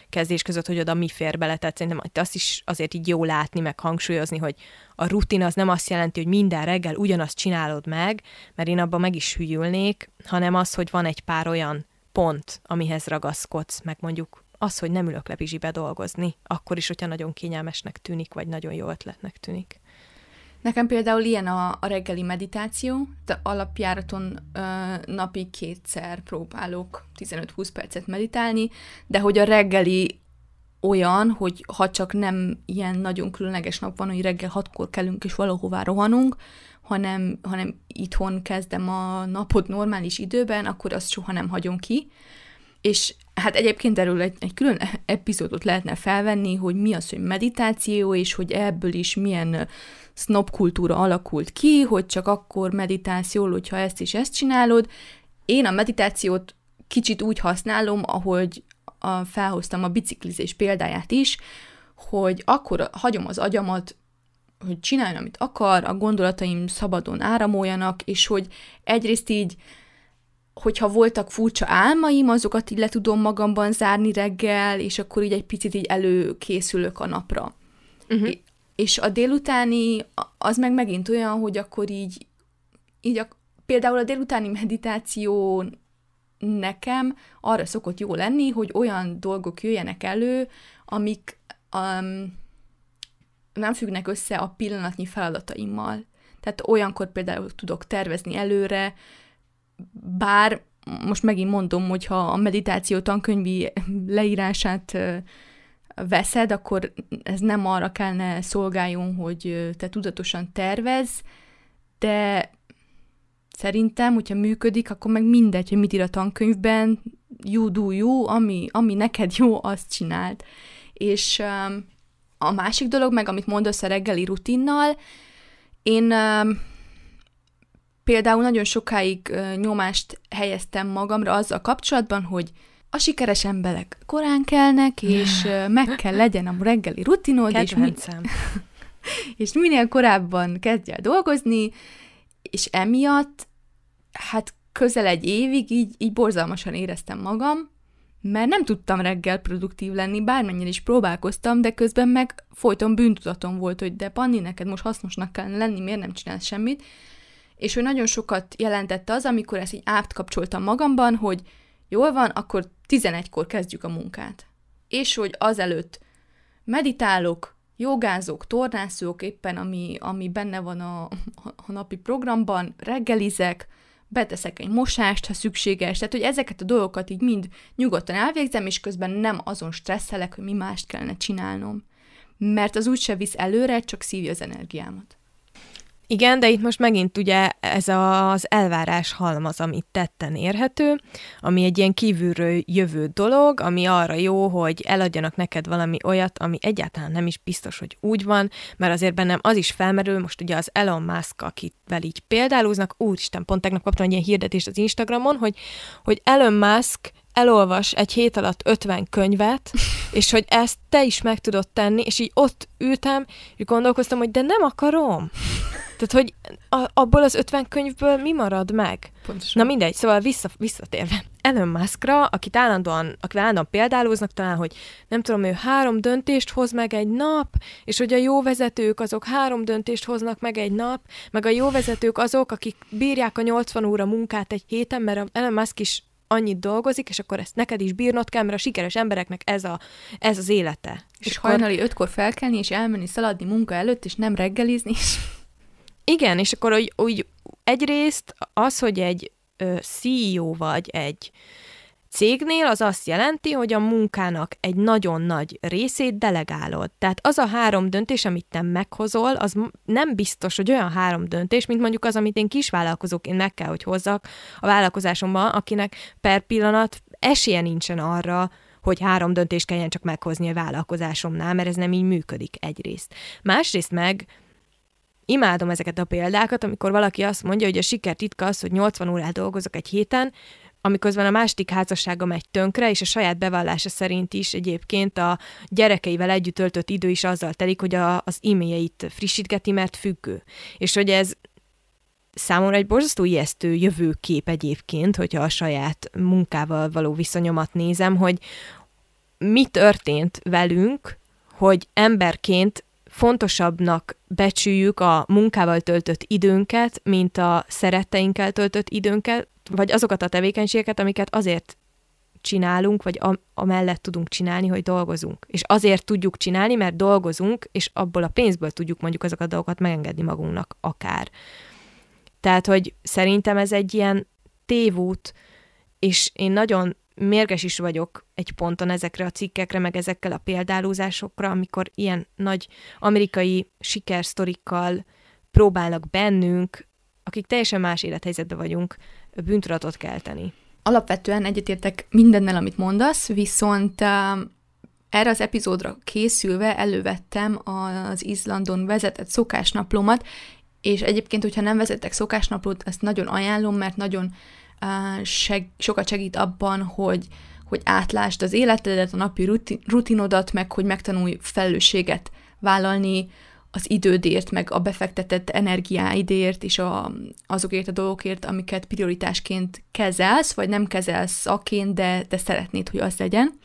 kezdés között, hogy oda mi fér bele. Tehát szerintem azt is azért így jó látni, meg hangsúlyozni, hogy a rutin az nem azt jelenti, hogy minden reggel ugyanazt csinálod meg, mert én abban meg is hűlnék, hanem az, hogy van egy pár olyan pont, amihez ragaszkodsz, meg mondjuk az, hogy nem ülök le Bizsibe dolgozni, akkor is, hogyha nagyon kényelmesnek tűnik, vagy nagyon jó ötletnek tűnik. Nekem például ilyen a, a reggeli meditáció, de alapjáraton ö, napi kétszer próbálok 15-20 percet meditálni, de hogy a reggeli olyan, hogy ha csak nem ilyen nagyon különleges nap van, hogy reggel hatkor kelünk és valahová rohanunk, hanem, hanem itthon kezdem a napot normális időben, akkor azt soha nem hagyom ki. És hát egyébként erről egy, egy külön epizódot lehetne felvenni, hogy mi az, hogy meditáció, és hogy ebből is milyen snob kultúra alakult ki, hogy csak akkor meditálsz jól, hogyha ezt is ezt csinálod. Én a meditációt kicsit úgy használom, ahogy a, felhoztam a biciklizés példáját is, hogy akkor hagyom az agyamat hogy csináljon, amit akar, a gondolataim szabadon áramoljanak, és hogy egyrészt így, hogyha voltak furcsa álmaim, azokat így le tudom magamban zárni reggel, és akkor így egy picit így előkészülök a napra. Uh-huh. És a délutáni, az meg megint olyan, hogy akkor így, így a, például a délutáni meditáció nekem arra szokott jó lenni, hogy olyan dolgok jöjjenek elő, amik um, nem függnek össze a pillanatnyi feladataimmal. Tehát olyankor például tudok tervezni előre, bár most megint mondom, hogy ha a meditáció tankönyvi leírását veszed, akkor ez nem arra kellene szolgáljon, hogy te tudatosan tervez, de szerintem, hogyha működik, akkor meg mindegy, hogy mit ír a tankönyvben, you do you, ami, ami neked jó, azt csináld. És um, a másik dolog meg, amit mondasz a reggeli rutinnal, én uh, például nagyon sokáig nyomást helyeztem magamra azzal kapcsolatban, hogy a sikeres emberek korán kelnek, és meg kell legyen a reggeli rutinod, és, mi- és minél korábban kezdj el dolgozni, és emiatt hát közel egy évig így, így borzalmasan éreztem magam, mert nem tudtam reggel produktív lenni, bármennyire is próbálkoztam, de közben meg folyton bűntudatom volt, hogy de Panni, neked most hasznosnak kellene lenni, miért nem csinálsz semmit. És hogy nagyon sokat jelentette az, amikor ezt így átkapcsoltam magamban, hogy jól van, akkor 11-kor kezdjük a munkát. És hogy azelőtt meditálok, jogázok, tornászok éppen, ami, ami benne van a, a napi programban, reggelizek, beteszek egy mosást, ha szükséges, tehát hogy ezeket a dolgokat így mind nyugodtan elvégzem, és közben nem azon stresszelek, hogy mi mást kellene csinálnom. Mert az úgyse visz előre, csak szívja az energiámat. Igen, de itt most megint ugye ez az elvárás halmaz, amit tetten érhető, ami egy ilyen kívülről jövő dolog, ami arra jó, hogy eladjanak neked valami olyat, ami egyáltalán nem is biztos, hogy úgy van, mert azért bennem az is felmerül, most ugye az Elon Musk, akivel így példálóznak, úristen, pont tegnap kaptam egy ilyen hirdetést az Instagramon, hogy, hogy Elon Musk elolvas egy hét alatt 50 könyvet, és hogy ezt te is meg tudod tenni, és így ott ültem, és gondolkoztam, hogy de nem akarom. Tehát, hogy a, abból az 50 könyvből mi marad meg? Pontosan. Na mindegy, szóval vissza, visszatérve. Elon Muskra, akit állandóan, akivel állandóan példálóznak talán, hogy nem tudom, ő három döntést hoz meg egy nap, és hogy a jó vezetők azok három döntést hoznak meg egy nap, meg a jó vezetők azok, akik bírják a 80 óra munkát egy héten, mert Elon Musk is annyit dolgozik, és akkor ezt neked is bírnod kell, mert a sikeres embereknek ez, a, ez az élete. És, és hajnali ötkor felkelni, és elmenni szaladni munka előtt, és nem reggelizni, és Igen, és akkor úgy, úgy egyrészt az, hogy egy ö, CEO vagy egy cégnél az azt jelenti, hogy a munkának egy nagyon nagy részét delegálod. Tehát az a három döntés, amit te meghozol, az nem biztos, hogy olyan három döntés, mint mondjuk az, amit én kisvállalkozóként meg kell, hogy hozzak a vállalkozásomban, akinek per pillanat esélye nincsen arra, hogy három döntést kelljen csak meghozni a vállalkozásomnál, mert ez nem így működik egyrészt. Másrészt meg imádom ezeket a példákat, amikor valaki azt mondja, hogy a siker titka az, hogy 80 órát dolgozok egy héten, amiközben a másik házassága megy tönkre, és a saját bevallása szerint is egyébként a gyerekeivel együtt töltött idő is azzal telik, hogy a, az e-mailjeit frissítgeti, mert függő. És hogy ez számomra egy borzasztó ijesztő jövőkép egyébként, hogyha a saját munkával való viszonyomat nézem, hogy mi történt velünk, hogy emberként fontosabbnak becsüljük a munkával töltött időnket, mint a szeretteinkkel töltött időnket, vagy azokat a tevékenységeket, amiket azért csinálunk, vagy amellett tudunk csinálni, hogy dolgozunk. És azért tudjuk csinálni, mert dolgozunk, és abból a pénzből tudjuk mondjuk azokat a dolgokat megengedni magunknak akár. Tehát, hogy szerintem ez egy ilyen tévút, és én nagyon mérges is vagyok egy ponton ezekre a cikkekre, meg ezekkel a példálózásokra, amikor ilyen nagy amerikai sikersztorikkal próbálnak bennünk, akik teljesen más élethelyzetben vagyunk, bűntudatot kelteni. Alapvetően egyetértek mindennel, amit mondasz, viszont erre az epizódra készülve elővettem az Izlandon vezetett szokásnaplómat, és egyébként, hogyha nem vezettek szokásnaplót, ezt nagyon ajánlom, mert nagyon seg, sokat segít abban, hogy, hogy átlásd az életedet, a napi rutinodat, meg hogy megtanulj felelősséget vállalni az idődért, meg a befektetett energiáidért, és a, azokért a dolgokért, amiket prioritásként kezelsz, vagy nem kezelsz szaként, de, de szeretnéd, hogy az legyen.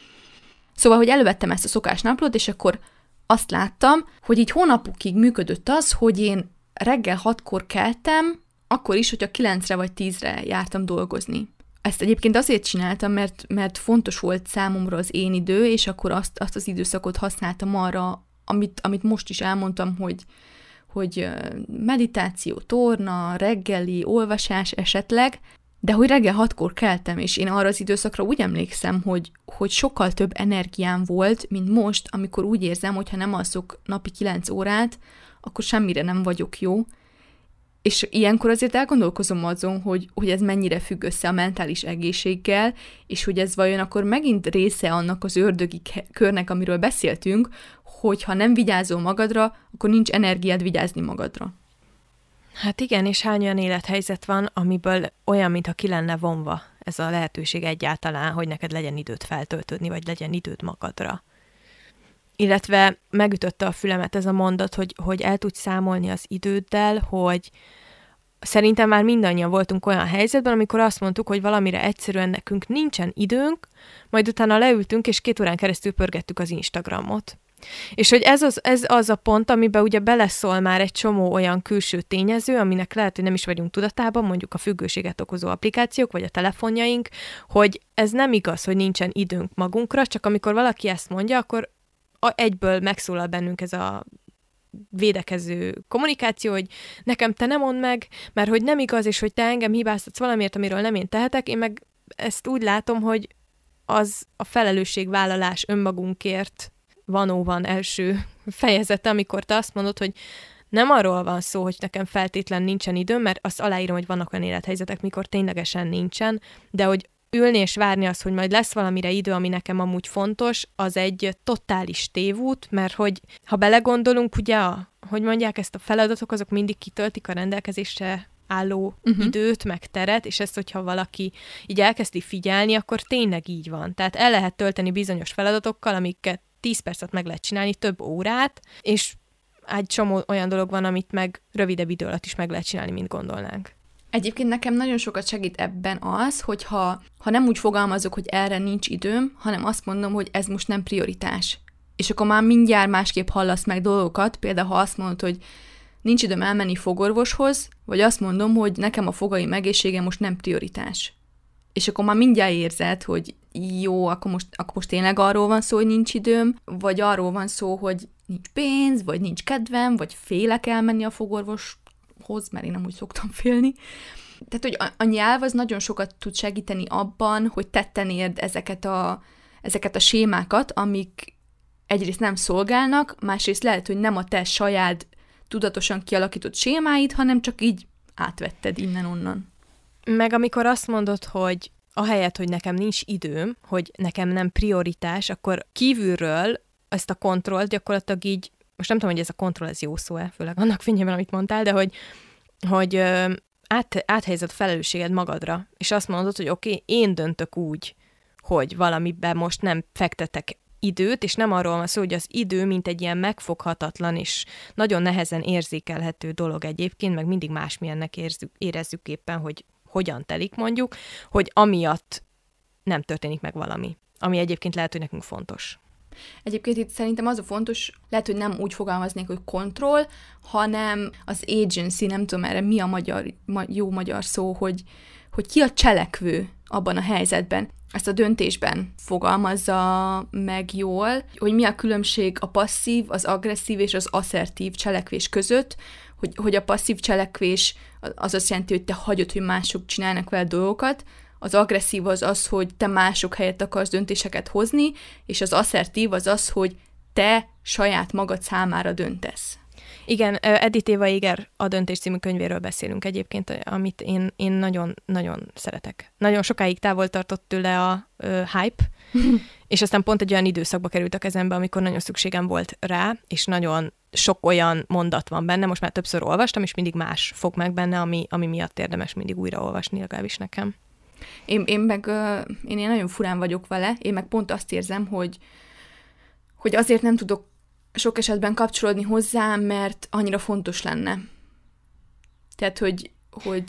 Szóval, hogy elővettem ezt a szokásnaplót, és akkor azt láttam, hogy így hónapokig működött az, hogy én reggel hatkor keltem, akkor is, hogyha kilencre vagy tízre jártam dolgozni. Ezt egyébként azért csináltam, mert, mert fontos volt számomra az én idő, és akkor azt, azt az időszakot használtam arra, amit, amit most is elmondtam, hogy, hogy meditáció, torna, reggeli, olvasás esetleg, de hogy reggel hatkor keltem, és én arra az időszakra úgy emlékszem, hogy, hogy sokkal több energiám volt, mint most, amikor úgy érzem, hogy ha nem alszok napi 9 órát, akkor semmire nem vagyok jó. És ilyenkor azért elgondolkozom azon, hogy, hogy ez mennyire függ össze a mentális egészséggel, és hogy ez vajon akkor megint része annak az ördögi körnek, amiről beszéltünk, hogy ha nem vigyázol magadra, akkor nincs energiád vigyázni magadra. Hát igen, és hány olyan élethelyzet van, amiből olyan, mintha ki lenne vonva ez a lehetőség egyáltalán, hogy neked legyen időt feltöltődni, vagy legyen időd magadra. Illetve megütötte a fülemet ez a mondat, hogy, hogy el tudsz számolni az időddel, hogy szerintem már mindannyian voltunk olyan helyzetben, amikor azt mondtuk, hogy valamire egyszerűen nekünk nincsen időnk, majd utána leültünk, és két órán keresztül pörgettük az Instagramot. És hogy ez az, ez az a pont, amiben ugye beleszól már egy csomó olyan külső tényező, aminek lehet, hogy nem is vagyunk tudatában, mondjuk a függőséget okozó applikációk, vagy a telefonjaink, hogy ez nem igaz, hogy nincsen időnk magunkra, csak amikor valaki ezt mondja, akkor egyből megszólal bennünk ez a védekező kommunikáció, hogy nekem te nem mondd meg, mert hogy nem igaz, és hogy te engem hibáztatsz valamiért, amiről nem én tehetek, én meg ezt úgy látom, hogy az a felelősségvállalás önmagunkért vanó van első fejezete, amikor te azt mondod, hogy nem arról van szó, hogy nekem feltétlen nincsen időm, mert azt aláírom, hogy vannak olyan élethelyzetek, mikor ténylegesen nincsen, de hogy ülni és várni azt, hogy majd lesz valamire idő, ami nekem amúgy fontos, az egy totális tévút, mert hogy ha belegondolunk, ugye, a, hogy mondják ezt a feladatok, azok mindig kitöltik a rendelkezésre álló uh-huh. időt, meg teret, és ezt, hogyha valaki így elkezdi figyelni, akkor tényleg így van. Tehát el lehet tölteni bizonyos feladatokkal, amiket 10 percet meg lehet csinálni, több órát, és egy csomó olyan dolog van, amit meg rövidebb idő alatt is meg lehet csinálni, mint gondolnánk. Egyébként nekem nagyon sokat segít ebben az, hogy ha, nem úgy fogalmazok, hogy erre nincs időm, hanem azt mondom, hogy ez most nem prioritás. És akkor már mindjárt másképp hallasz meg dolgokat, például ha azt mondod, hogy nincs időm elmenni fogorvoshoz, vagy azt mondom, hogy nekem a fogai megészsége most nem prioritás. És akkor már mindjárt érzed, hogy jó, akkor most, akkor most tényleg arról van szó, hogy nincs időm, vagy arról van szó, hogy nincs pénz, vagy nincs kedvem, vagy félek elmenni a fogorvoshoz, hoz, mert én nem úgy szoktam félni. Tehát, hogy a, a nyelv az nagyon sokat tud segíteni abban, hogy tetten érd ezeket a, ezeket a sémákat, amik egyrészt nem szolgálnak, másrészt lehet, hogy nem a te saját tudatosan kialakított sémáid, hanem csak így átvetted innen-onnan. Meg amikor azt mondod, hogy ahelyett, hogy nekem nincs időm, hogy nekem nem prioritás, akkor kívülről ezt a kontrollt gyakorlatilag így, most nem tudom, hogy ez a kontroll, ez jó szó-e, főleg annak fényében, amit mondtál, de hogy, hogy át, áthelyezed felelősséged magadra, és azt mondod, hogy oké, okay, én döntök úgy, hogy valamiben most nem fektetek időt, és nem arról van szó, hogy az idő, mint egy ilyen megfoghatatlan és nagyon nehezen érzékelhető dolog egyébként, meg mindig másmilyennek érzük, érezzük éppen, hogy hogyan telik mondjuk, hogy amiatt nem történik meg valami, ami egyébként lehet, hogy nekünk fontos. Egyébként itt szerintem az a fontos, lehet, hogy nem úgy fogalmaznék, hogy kontroll, hanem az agency, nem tudom erre mi a magyar, jó magyar szó, hogy, hogy ki a cselekvő abban a helyzetben. Ezt a döntésben fogalmazza meg jól, hogy mi a különbség a passzív, az agresszív és az asszertív cselekvés között, hogy, hogy a passzív cselekvés az azt jelenti, hogy te hagyod, hogy mások csinálnak vele dolgokat, az agresszív az az, hogy te mások helyett akarsz döntéseket hozni, és az asszertív az az, hogy te saját magad számára döntesz. Igen, Edith Éva Iger a Döntés című könyvéről beszélünk egyébként, amit én, én nagyon, nagyon szeretek. Nagyon sokáig távol tartott tőle a uh, hype, és aztán pont egy olyan időszakba került a kezembe, amikor nagyon szükségem volt rá, és nagyon sok olyan mondat van benne, most már többször olvastam, és mindig más fog meg benne, ami, ami miatt érdemes mindig újraolvasni, legalábbis nekem. Én, én meg, én, én nagyon furán vagyok vele, én meg pont azt érzem, hogy, hogy azért nem tudok sok esetben kapcsolódni hozzá, mert annyira fontos lenne. Tehát, hogy, hogy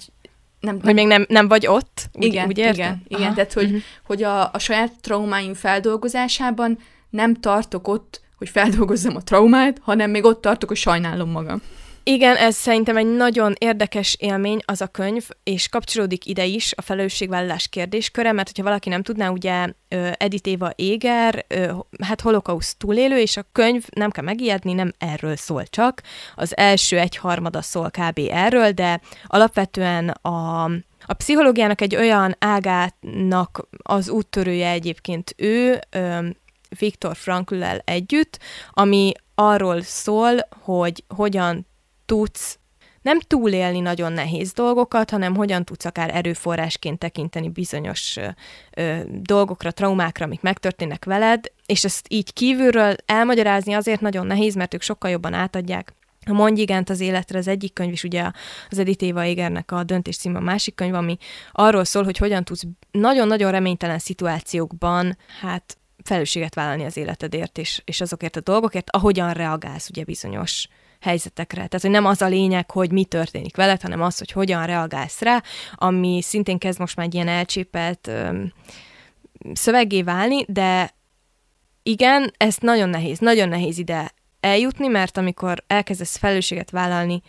nem, hogy még nem, nem vagy ott, úgy, igen, úgy értem? Igen, igen, Aha. tehát, hogy, uh-huh. hogy a, a saját traumáim feldolgozásában nem tartok ott, hogy feldolgozzam a traumát, hanem még ott tartok, hogy sajnálom magam. Igen, ez szerintem egy nagyon érdekes élmény az a könyv, és kapcsolódik ide is a felelősségvállalás kérdésköre, mert hogyha valaki nem tudná, ugye Edith Éva Éger, hát holokauszt túlélő, és a könyv nem kell megijedni, nem erről szól csak. Az első egyharmada szól kb. erről, de alapvetően a a pszichológiának egy olyan ágának az úttörője egyébként ő, Viktor frankl együtt, ami arról szól, hogy hogyan tudsz nem túlélni nagyon nehéz dolgokat, hanem hogyan tudsz akár erőforrásként tekinteni bizonyos ö, dolgokra, traumákra, amik megtörténnek veled, és ezt így kívülről elmagyarázni azért nagyon nehéz, mert ők sokkal jobban átadják a Mondj igent az életre. Az egyik könyv is, ugye az Edith Éva Égernek a Döntés cím a másik könyv, ami arról szól, hogy hogyan tudsz nagyon-nagyon reménytelen szituációkban, hát felelősséget vállalni az életedért, és, és azokért a dolgokért, ahogyan reagálsz ugye bizonyos helyzetekre. Tehát, hogy nem az a lényeg, hogy mi történik veled, hanem az, hogy hogyan reagálsz rá, ami szintén kezd most már egy ilyen elcsépelt öm, szövegé válni, de igen, ez nagyon nehéz, nagyon nehéz ide eljutni, mert amikor elkezdesz felelősséget vállalni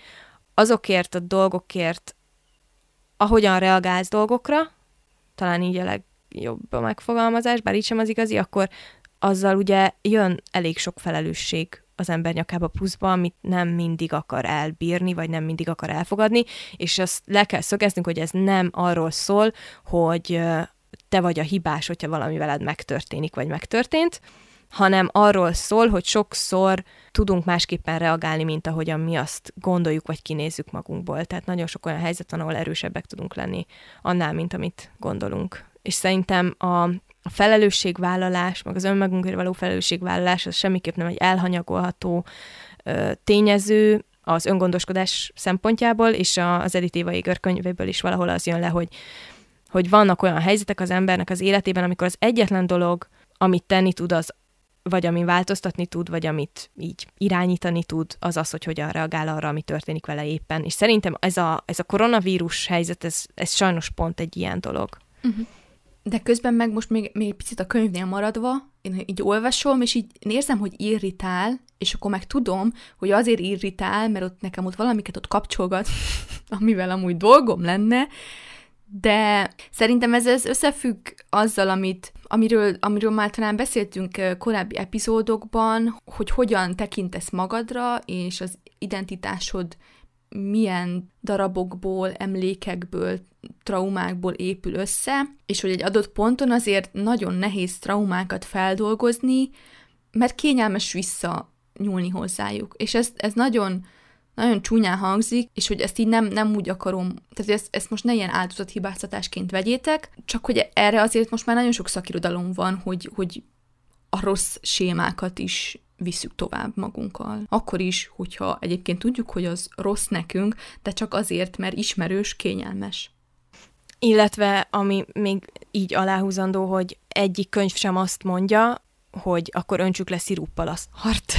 azokért a dolgokért, ahogyan reagálsz dolgokra, talán így a legjobb a megfogalmazás, bár így sem az igazi, akkor azzal ugye jön elég sok felelősség az ember nyakába pluszba, amit nem mindig akar elbírni, vagy nem mindig akar elfogadni, és azt le kell szögeznünk, hogy ez nem arról szól, hogy te vagy a hibás, hogyha valami veled megtörténik, vagy megtörtént, hanem arról szól, hogy sokszor tudunk másképpen reagálni, mint ahogyan mi azt gondoljuk, vagy kinézzük magunkból. Tehát nagyon sok olyan helyzet van, ahol erősebbek tudunk lenni annál, mint amit gondolunk. És szerintem a, a felelősségvállalás, meg az önmagunkért való felelősségvállalás, az semmiképp nem egy elhanyagolható ö, tényező az öngondoskodás szempontjából, és a, az Edith Éva Éger könyvéből is valahol az jön le, hogy, hogy vannak olyan helyzetek az embernek az életében, amikor az egyetlen dolog, amit tenni tud, az vagy amin változtatni tud, vagy amit így irányítani tud, az az, hogy hogyan reagál arra, ami történik vele éppen. És szerintem ez a, ez a koronavírus helyzet, ez, ez sajnos pont egy ilyen dolog. Uh-huh. De közben meg most még, még picit a könyvnél maradva, én így olvasom, és így érzem, hogy irritál, és akkor meg tudom, hogy azért irritál, mert ott nekem ott valamiket ott kapcsolgat, amivel amúgy dolgom lenne, de szerintem ez, ez összefügg azzal, amit, amiről, amiről már talán beszéltünk korábbi epizódokban, hogy hogyan tekintesz magadra, és az identitásod milyen darabokból, emlékekből, traumákból épül össze, és hogy egy adott ponton azért nagyon nehéz traumákat feldolgozni, mert kényelmes vissza nyúlni hozzájuk. És ez, ez nagyon, nagyon csúnyán hangzik, és hogy ezt így nem, nem úgy akarom, tehát ezt, ezt most ne ilyen áldozathibáztatásként vegyétek, csak hogy erre azért most már nagyon sok szakirodalom van, hogy, hogy a rossz sémákat is visszük tovább magunkkal. Akkor is, hogyha egyébként tudjuk, hogy az rossz nekünk, de csak azért, mert ismerős, kényelmes. Illetve, ami még így aláhúzandó, hogy egyik könyv sem azt mondja, hogy akkor öntsük le sziruppal azt hart.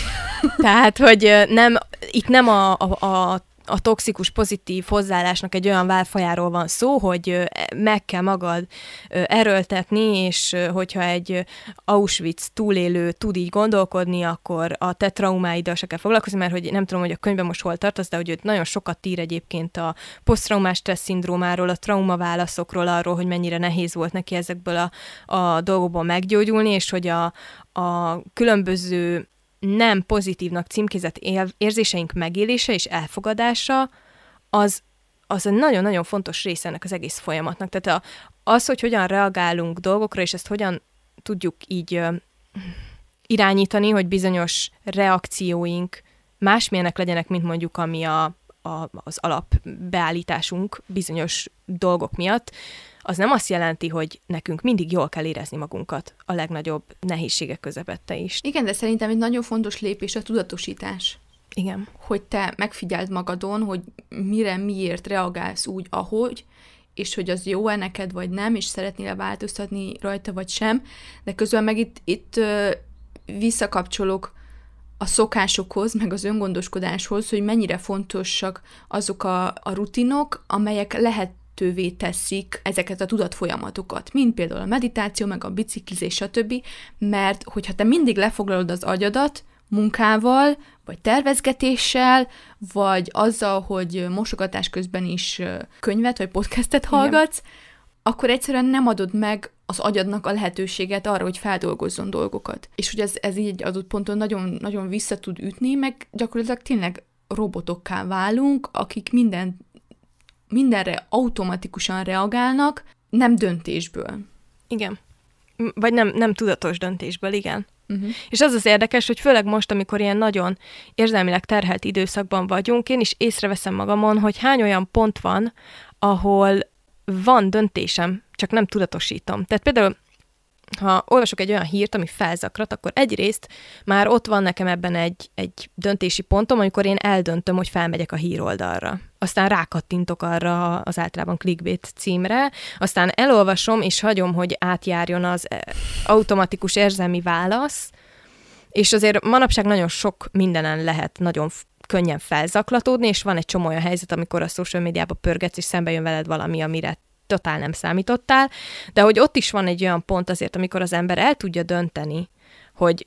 Tehát, hogy nem, itt nem a, a, a a toxikus pozitív hozzáállásnak egy olyan válfajáról van szó, hogy meg kell magad erőltetni, és hogyha egy Auschwitz túlélő tud így gondolkodni, akkor a te traumáiddal se kell foglalkozni, mert hogy nem tudom, hogy a könyvben most hol tartasz, de hogy nagyon sokat ír egyébként a posztraumás stressz szindrómáról, a traumaválaszokról, arról, hogy mennyire nehéz volt neki ezekből a, a dolgokból meggyógyulni, és hogy a, a különböző nem pozitívnak címkézett érzéseink megélése és elfogadása, az, az egy nagyon-nagyon fontos része ennek az egész folyamatnak. Tehát a, az, hogy hogyan reagálunk dolgokra, és ezt hogyan tudjuk így ö, irányítani, hogy bizonyos reakcióink másmilyenek legyenek, mint mondjuk ami a, a, az alapbeállításunk bizonyos dolgok miatt, az nem azt jelenti, hogy nekünk mindig jól kell érezni magunkat a legnagyobb nehézségek közepette is. Igen, de szerintem egy nagyon fontos lépés a tudatosítás. Igen. Hogy te megfigyeld magadon, hogy mire, miért reagálsz úgy, ahogy, és hogy az jó-e neked, vagy nem, és szeretnél változtatni rajta, vagy sem. De közben meg itt, itt visszakapcsolok a szokásokhoz, meg az öngondoskodáshoz, hogy mennyire fontosak azok a, a rutinok, amelyek lehet lehetővé teszik ezeket a tudatfolyamatokat, mint például a meditáció, meg a biciklizés, stb., mert hogyha te mindig lefoglalod az agyadat munkával, vagy tervezgetéssel, vagy azzal, hogy mosogatás közben is könyvet vagy podcastet hallgatsz, Igen. akkor egyszerűen nem adod meg az agyadnak a lehetőséget arra, hogy feldolgozzon dolgokat. És hogy ez, ez így egy adott ponton nagyon, nagyon vissza tud ütni, meg gyakorlatilag tényleg robotokká válunk, akik minden mindenre automatikusan reagálnak, nem döntésből. Igen. Vagy nem, nem tudatos döntésből, igen. Uh-huh. És az az érdekes, hogy főleg most, amikor ilyen nagyon érzelmileg terhelt időszakban vagyunk, én is észreveszem magamon, hogy hány olyan pont van, ahol van döntésem, csak nem tudatosítom. Tehát például ha olvasok egy olyan hírt, ami felzakrat, akkor egyrészt már ott van nekem ebben egy, egy döntési pontom, amikor én eldöntöm, hogy felmegyek a híroldalra. Aztán rákattintok arra az általában clickbait címre, aztán elolvasom és hagyom, hogy átjárjon az eh, automatikus érzelmi válasz, és azért manapság nagyon sok mindenen lehet nagyon könnyen felzaklatódni, és van egy csomó olyan helyzet, amikor a social médiába pörgetsz, és szembe jön veled valami, amire totál nem számítottál, de hogy ott is van egy olyan pont azért, amikor az ember el tudja dönteni, hogy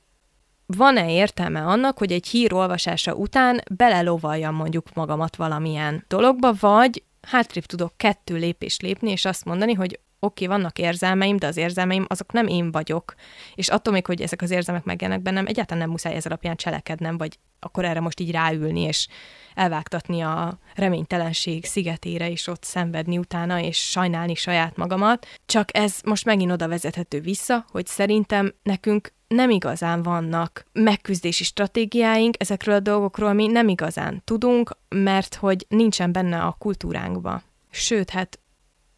van-e értelme annak, hogy egy hír olvasása után belelovaljam mondjuk magamat valamilyen dologba, vagy hátrébb tudok kettő lépést lépni, és azt mondani, hogy oké, okay, vannak érzelmeim, de az érzelmeim azok nem én vagyok. És attól még, hogy ezek az érzelmek megjelennek bennem, egyáltalán nem muszáj ez alapján cselekednem, vagy akkor erre most így ráülni, és elvágtatni a reménytelenség szigetére, és ott szenvedni utána, és sajnálni saját magamat. Csak ez most megint oda vezethető vissza, hogy szerintem nekünk nem igazán vannak megküzdési stratégiáink, ezekről a dolgokról mi nem igazán tudunk, mert hogy nincsen benne a kultúránkba. Sőt, hát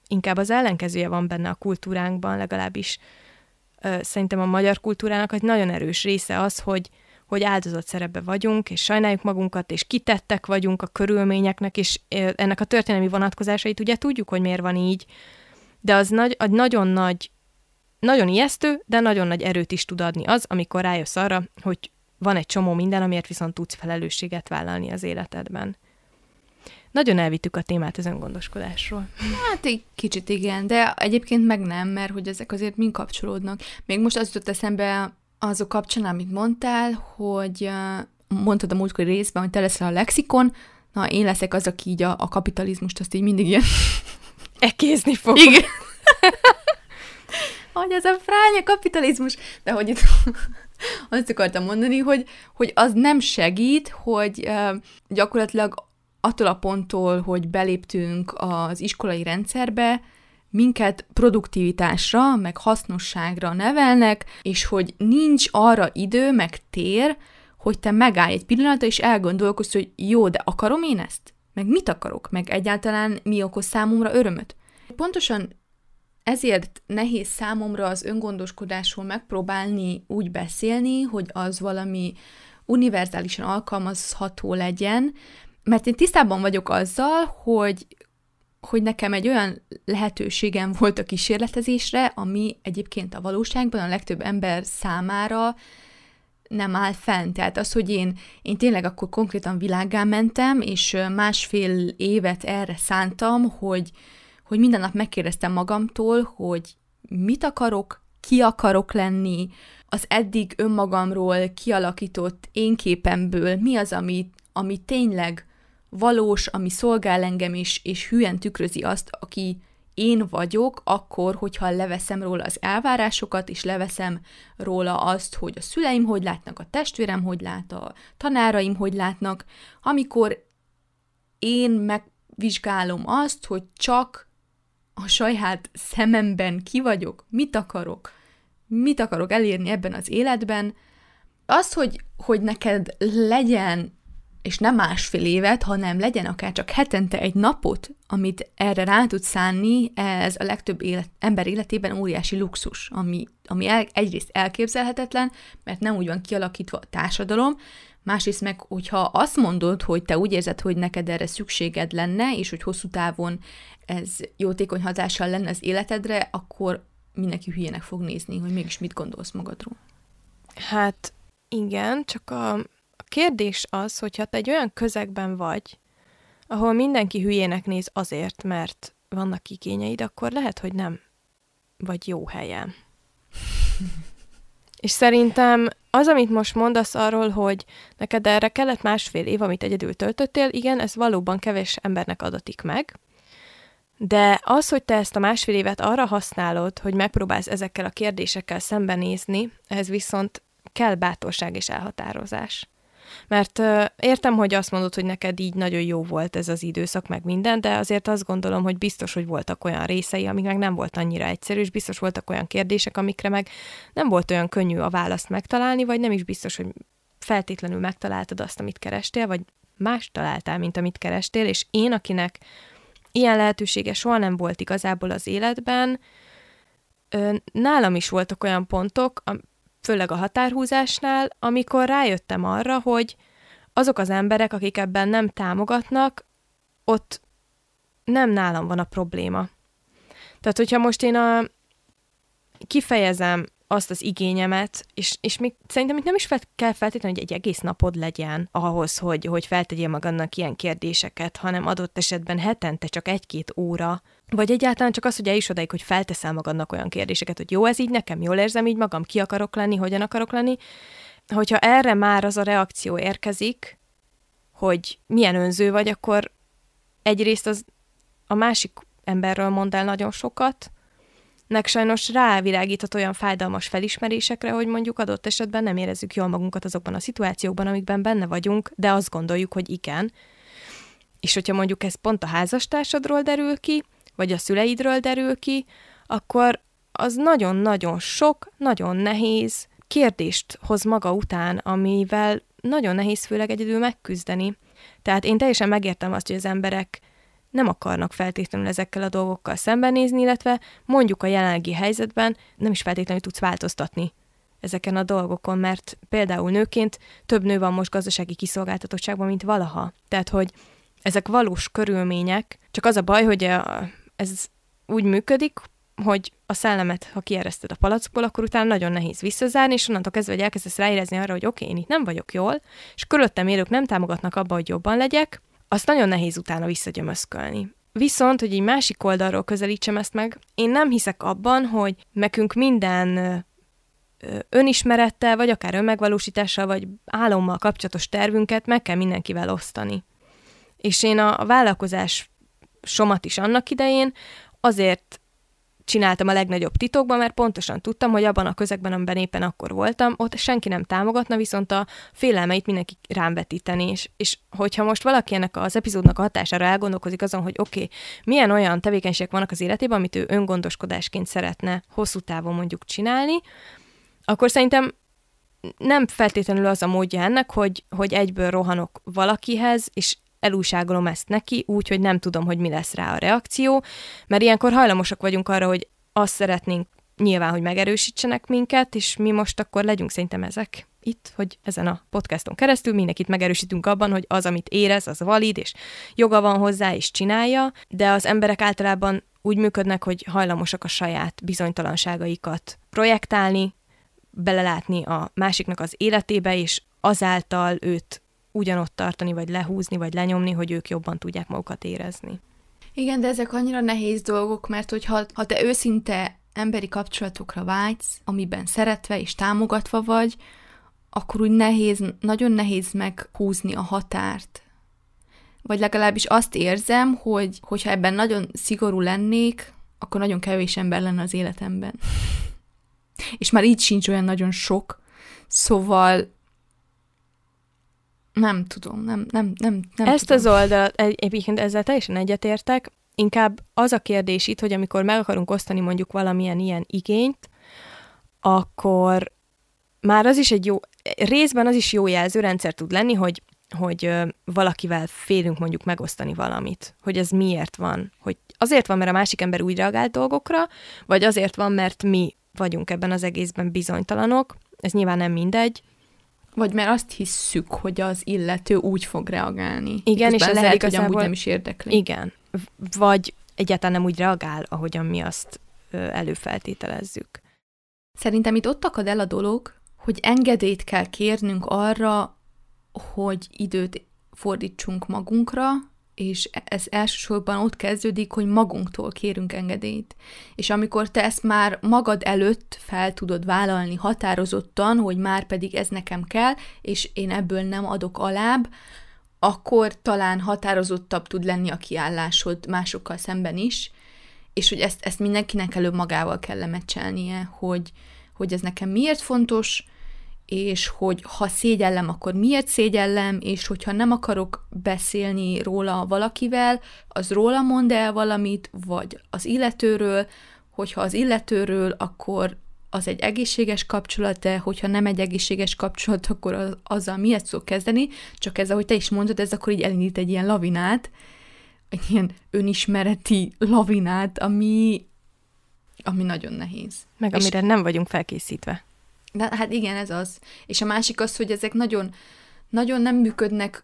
inkább az ellenkezője van benne a kultúránkban, legalábbis szerintem a magyar kultúrának egy nagyon erős része az, hogy, hogy áldozat szerepbe vagyunk, és sajnáljuk magunkat, és kitettek vagyunk a körülményeknek, és ennek a történelmi vonatkozásait ugye tudjuk, hogy miért van így, de az nagy, egy nagyon nagy, nagyon ijesztő, de nagyon nagy erőt is tud adni az, amikor rájössz arra, hogy van egy csomó minden, amiért viszont tudsz felelősséget vállalni az életedben. Nagyon elvittük a témát az öngondoskodásról. Hát egy kicsit igen, de egyébként meg nem, mert hogy ezek azért mind kapcsolódnak. Még most az jutott eszembe azok kapcsán, amit mondtál, hogy mondtad a múltkori részben, hogy te leszel a lexikon, na én leszek az, aki így a, a kapitalizmust azt így mindig ilyen... Ekézni fog. Igen. hogy ez a fránya kapitalizmus, de hogy itt azt akartam mondani, hogy, hogy az nem segít, hogy uh, gyakorlatilag attól a ponttól, hogy beléptünk az iskolai rendszerbe, minket produktivitásra, meg hasznosságra nevelnek, és hogy nincs arra idő, meg tér, hogy te megállj egy pillanatra, és elgondolkozz, hogy jó, de akarom én ezt? Meg mit akarok? Meg egyáltalán mi okoz számomra örömöt? Pontosan ezért nehéz számomra az öngondoskodásról megpróbálni úgy beszélni, hogy az valami univerzálisan alkalmazható legyen, mert én tisztában vagyok azzal, hogy, hogy nekem egy olyan lehetőségem volt a kísérletezésre, ami egyébként a valóságban a legtöbb ember számára nem áll fent. Tehát az, hogy én, én tényleg akkor konkrétan világgá mentem, és másfél évet erre szántam, hogy, hogy minden nap megkérdeztem magamtól, hogy mit akarok, ki akarok lenni, az eddig önmagamról kialakított én képemből mi az, ami, ami tényleg valós, ami szolgál engem is, és hülyen tükrözi azt, aki én vagyok, akkor, hogyha leveszem róla az elvárásokat, és leveszem róla azt, hogy a szüleim hogy látnak, a testvérem hogy lát, a tanáraim hogy látnak, amikor én megvizsgálom azt, hogy csak a saját szememben ki vagyok, mit akarok, mit akarok elérni ebben az életben, az, hogy, hogy neked legyen és nem másfél évet, hanem legyen akár csak hetente egy napot, amit erre rá tudsz szánni, ez a legtöbb élet, ember életében óriási luxus, ami, ami el, egyrészt elképzelhetetlen, mert nem úgy van kialakítva a társadalom, másrészt meg, hogyha azt mondod, hogy te úgy érzed, hogy neked erre szükséged lenne, és hogy hosszú távon ez jótékony hatással lenne az életedre, akkor mindenki hülyének fog nézni, hogy mégis mit gondolsz magadról. Hát igen, csak a, kérdés az, hogyha te egy olyan közegben vagy, ahol mindenki hülyének néz azért, mert vannak igényeid, akkor lehet, hogy nem vagy jó helyen. És szerintem az, amit most mondasz arról, hogy neked erre kellett másfél év, amit egyedül töltöttél, igen, ez valóban kevés embernek adatik meg, de az, hogy te ezt a másfél évet arra használod, hogy megpróbálsz ezekkel a kérdésekkel szembenézni, ehhez viszont kell bátorság és elhatározás. Mert értem, hogy azt mondod, hogy neked így nagyon jó volt ez az időszak, meg minden, de azért azt gondolom, hogy biztos, hogy voltak olyan részei, amik meg nem volt annyira egyszerű, és biztos voltak olyan kérdések, amikre meg nem volt olyan könnyű a választ megtalálni, vagy nem is biztos, hogy feltétlenül megtaláltad azt, amit kerestél, vagy más találtál, mint amit kerestél, és én, akinek ilyen lehetősége soha nem volt igazából az életben, nálam is voltak olyan pontok, főleg a határhúzásnál, amikor rájöttem arra, hogy azok az emberek, akik ebben nem támogatnak, ott nem nálam van a probléma. Tehát, hogyha most én a, kifejezem azt az igényemet, és, és még szerintem itt nem is fel, kell feltétlenül, hogy egy egész napod legyen ahhoz, hogy, hogy feltegyél magadnak ilyen kérdéseket, hanem adott esetben hetente csak egy-két óra, vagy egyáltalán csak az, hogy el is odaig, hogy felteszel magadnak olyan kérdéseket, hogy jó ez így nekem, jól érzem így magam, ki akarok lenni, hogyan akarok lenni. Hogyha erre már az a reakció érkezik, hogy milyen önző vagy, akkor egyrészt az a másik emberről mond el nagyon sokat, nek sajnos rávilágíthat olyan fájdalmas felismerésekre, hogy mondjuk adott esetben nem érezzük jól magunkat azokban a szituációkban, amikben benne vagyunk, de azt gondoljuk, hogy igen. És hogyha mondjuk ez pont a házastársadról derül ki, vagy a szüleidről derül ki, akkor az nagyon-nagyon sok, nagyon nehéz kérdést hoz maga után, amivel nagyon nehéz főleg egyedül megküzdeni. Tehát én teljesen megértem azt, hogy az emberek nem akarnak feltétlenül ezekkel a dolgokkal szembenézni, illetve mondjuk a jelenlegi helyzetben nem is feltétlenül tudsz változtatni ezeken a dolgokon, mert például nőként több nő van most gazdasági kiszolgáltatottságban, mint valaha. Tehát, hogy ezek valós körülmények, csak az a baj, hogy a, ez úgy működik, hogy a szellemet, ha kiereszted a palackból, akkor utána nagyon nehéz visszazárni, és onnantól kezdve, hogy elkezdesz ráérezni arra, hogy oké, okay, én itt nem vagyok jól, és körülöttem élők nem támogatnak abba, hogy jobban legyek, azt nagyon nehéz utána visszagyömöszkölni. Viszont, hogy egy másik oldalról közelítsem ezt meg, én nem hiszek abban, hogy nekünk minden önismerettel, vagy akár önmegvalósítással, vagy álommal kapcsolatos tervünket meg kell mindenkivel osztani. És én a vállalkozás somat is annak idején azért csináltam a legnagyobb titokban, mert pontosan tudtam, hogy abban a közegben, amiben éppen akkor voltam, ott senki nem támogatna, viszont a félelmeit mindenki rám vetíteni, és, és hogyha most valaki ennek az epizódnak a hatására elgondolkozik azon, hogy oké, okay, milyen olyan tevékenységek vannak az életében, amit ő öngondoskodásként szeretne hosszú távon mondjuk csinálni, akkor szerintem nem feltétlenül az a módja ennek, hogy, hogy egyből rohanok valakihez, és elúságolom ezt neki, úgy, hogy nem tudom, hogy mi lesz rá a reakció, mert ilyenkor hajlamosak vagyunk arra, hogy azt szeretnénk nyilván, hogy megerősítsenek minket, és mi most akkor legyünk szerintem ezek itt, hogy ezen a podcaston keresztül mindenkit megerősítünk abban, hogy az, amit érez, az valid, és joga van hozzá, és csinálja, de az emberek általában úgy működnek, hogy hajlamosak a saját bizonytalanságaikat projektálni, belelátni a másiknak az életébe, és azáltal őt ugyanott tartani, vagy lehúzni, vagy lenyomni, hogy ők jobban tudják magukat érezni. Igen, de ezek annyira nehéz dolgok, mert hogyha ha te őszinte emberi kapcsolatokra vágysz, amiben szeretve és támogatva vagy, akkor úgy nehéz, nagyon nehéz meghúzni a határt. Vagy legalábbis azt érzem, hogy hogyha ebben nagyon szigorú lennék, akkor nagyon kevés ember lenne az életemben. és már így sincs olyan nagyon sok, szóval nem tudom, nem, nem, nem, nem Ezt tudom. az oldalat, egyébként ezzel teljesen egyetértek, inkább az a kérdés itt, hogy amikor meg akarunk osztani mondjuk valamilyen ilyen igényt, akkor már az is egy jó, részben az is jó jelzőrendszer tud lenni, hogy, hogy valakivel félünk mondjuk megosztani valamit, hogy ez miért van, hogy azért van, mert a másik ember úgy reagált dolgokra, vagy azért van, mert mi vagyunk ebben az egészben bizonytalanok, ez nyilván nem mindegy, vagy mert azt hisszük, hogy az illető úgy fog reagálni. Igen, és ez lehet, igazából... hogy amúgy nem is érdekli. Igen. Vagy egyáltalán nem úgy reagál, ahogyan mi azt előfeltételezzük. Szerintem itt ott akad el a dolog, hogy engedélyt kell kérnünk arra, hogy időt fordítsunk magunkra, és ez elsősorban ott kezdődik, hogy magunktól kérünk engedélyt. És amikor te ezt már magad előtt fel tudod vállalni határozottan, hogy már pedig ez nekem kell, és én ebből nem adok alább, akkor talán határozottabb tud lenni a kiállásod másokkal szemben is, és hogy ezt, ezt mindenkinek előbb magával kell lemecselnie, hogy, hogy ez nekem miért fontos, és hogy ha szégyellem, akkor miért szégyellem, és hogyha nem akarok beszélni róla valakivel, az róla mond el valamit, vagy az illetőről, hogyha az illetőről, akkor az egy egészséges kapcsolat, de hogyha nem egy egészséges kapcsolat, akkor az, azzal miért szok kezdeni, csak ez, ahogy te is mondod, ez akkor így elindít egy ilyen lavinát, egy ilyen önismereti lavinát, ami, ami nagyon nehéz. Meg és amire nem vagyunk felkészítve. De hát igen, ez az. És a másik az, hogy ezek nagyon, nagyon nem működnek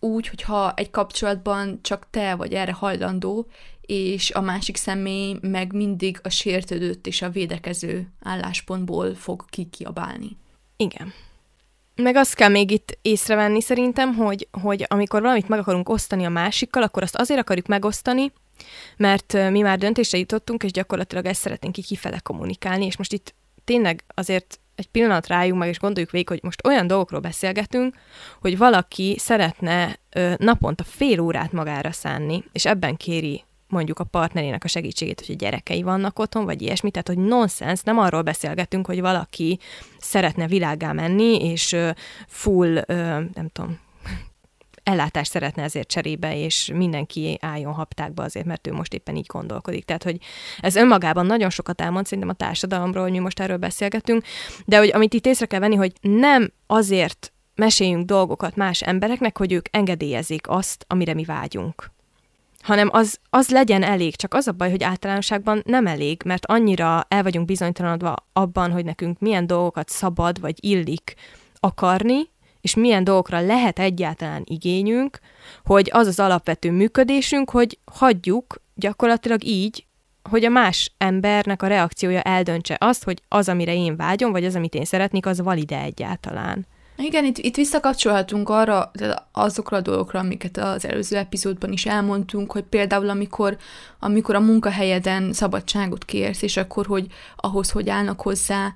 úgy, hogyha egy kapcsolatban csak te vagy erre hajlandó, és a másik személy meg mindig a sértődött és a védekező álláspontból fog kikiabálni. Igen. Meg azt kell még itt észrevenni szerintem, hogy, hogy amikor valamit meg akarunk osztani a másikkal, akkor azt azért akarjuk megosztani, mert mi már döntésre jutottunk, és gyakorlatilag ezt szeretnénk ki kifele kommunikálni, és most itt tényleg azért egy pillanat rájunk meg, és gondoljuk végig, hogy most olyan dolgokról beszélgetünk, hogy valaki szeretne ö, naponta fél órát magára szánni, és ebben kéri mondjuk a partnerének a segítségét, hogy a gyerekei vannak otthon, vagy ilyesmi, tehát hogy nonsens, nem arról beszélgetünk, hogy valaki szeretne világá menni, és full, nem tudom, ellátást szeretne ezért cserébe, és mindenki álljon haptákba azért, mert ő most éppen így gondolkodik. Tehát, hogy ez önmagában nagyon sokat elmond szerintem a társadalomról, hogy mi most erről beszélgetünk, de hogy amit itt észre kell venni, hogy nem azért meséljünk dolgokat más embereknek, hogy ők engedélyezik azt, amire mi vágyunk hanem az, az legyen elég. Csak az a baj, hogy általánosságban nem elég, mert annyira el vagyunk bizonytalanodva abban, hogy nekünk milyen dolgokat szabad vagy illik akarni, és milyen dolgokra lehet egyáltalán igényünk, hogy az az alapvető működésünk, hogy hagyjuk gyakorlatilag így, hogy a más embernek a reakciója eldöntse azt, hogy az, amire én vágyom, vagy az, amit én szeretnék, az valide egyáltalán. Igen, itt, itt visszakapcsolhatunk arra, azokra a dolgokra, amiket az előző epizódban is elmondtunk, hogy például amikor, amikor a munkahelyeden szabadságot kérsz, és akkor, hogy ahhoz, hogy állnak hozzá,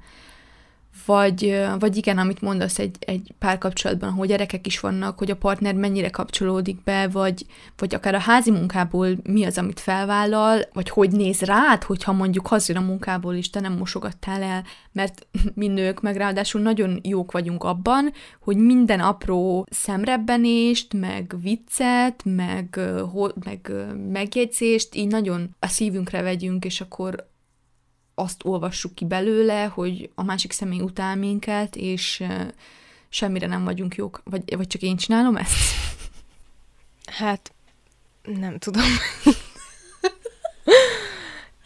vagy, vagy igen, amit mondasz egy, egy párkapcsolatban, hogy gyerekek is vannak, hogy a partner mennyire kapcsolódik be, vagy, vagy akár a házi munkából mi az, amit felvállal, vagy hogy néz rád, hogyha mondjuk hazira a munkából is te nem mosogattál el, mert mi nők meg ráadásul nagyon jók vagyunk abban, hogy minden apró szemrebbenést, meg viccet, meg, meg megjegyzést így nagyon a szívünkre vegyünk, és akkor azt olvassuk ki belőle, hogy a másik személy utál minket, és semmire nem vagyunk jók. Vagy, vagy csak én csinálom ezt? Hát, nem tudom.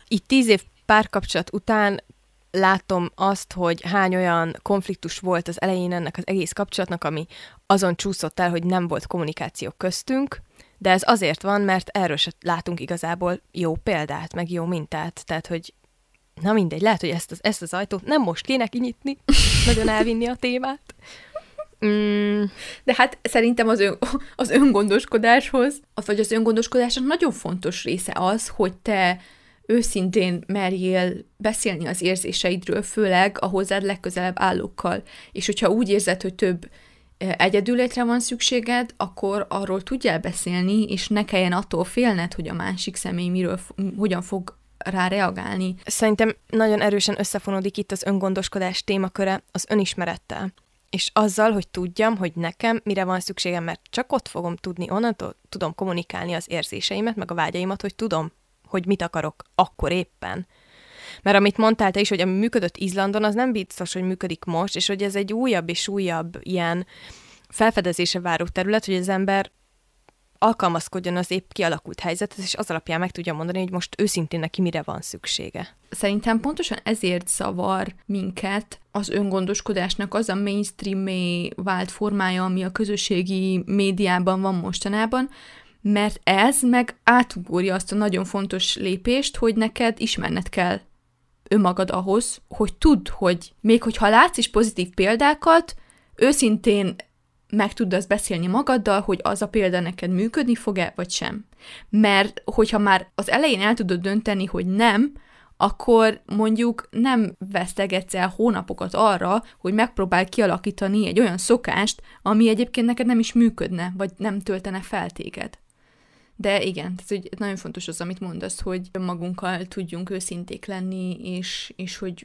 Itt tíz év párkapcsolat után látom azt, hogy hány olyan konfliktus volt az elején ennek az egész kapcsolatnak, ami azon csúszott el, hogy nem volt kommunikáció köztünk, de ez azért van, mert erről se látunk igazából jó példát, meg jó mintát. Tehát, hogy Na mindegy, lehet, hogy ezt az, ezt az ajtót nem most kéne kinyitni, nagyon elvinni a témát. Mm. De hát szerintem az, ön, az öngondoskodáshoz, vagy az öngondoskodásnak nagyon fontos része az, hogy te őszintén merjél beszélni az érzéseidről, főleg a hozzád legközelebb állókkal. És hogyha úgy érzed, hogy több e, egyedülétre van szükséged, akkor arról tudjál beszélni, és ne kelljen attól félned, hogy a másik személy miről, hogyan fog rá reagálni. Szerintem nagyon erősen összefonódik itt az öngondoskodás témaköre az önismerettel. És azzal, hogy tudjam, hogy nekem mire van szükségem, mert csak ott fogom tudni, onnantól tudom kommunikálni az érzéseimet, meg a vágyaimat, hogy tudom, hogy mit akarok akkor éppen. Mert amit mondtál te is, hogy ami működött Izlandon, az nem biztos, hogy működik most, és hogy ez egy újabb és újabb ilyen felfedezése váró terület, hogy az ember alkalmazkodjon az épp kialakult helyzethez, és az alapján meg tudja mondani, hogy most őszintén neki mire van szüksége. Szerintem pontosan ezért zavar minket az öngondoskodásnak az a mainstream vált formája, ami a közösségi médiában van mostanában, mert ez meg átugorja azt a nagyon fontos lépést, hogy neked ismerned kell önmagad ahhoz, hogy tudd, hogy még hogyha látsz is pozitív példákat, őszintén meg tudd azt beszélni magaddal, hogy az a példa neked működni fog-e, vagy sem. Mert hogyha már az elején el tudod dönteni, hogy nem, akkor mondjuk nem vesztegetsz el hónapokat arra, hogy megpróbál kialakítani egy olyan szokást, ami egyébként neked nem is működne, vagy nem töltene fel téged. De igen, tehát hogy nagyon fontos az, amit mondasz, hogy magunkkal tudjunk őszinték lenni, és, és hogy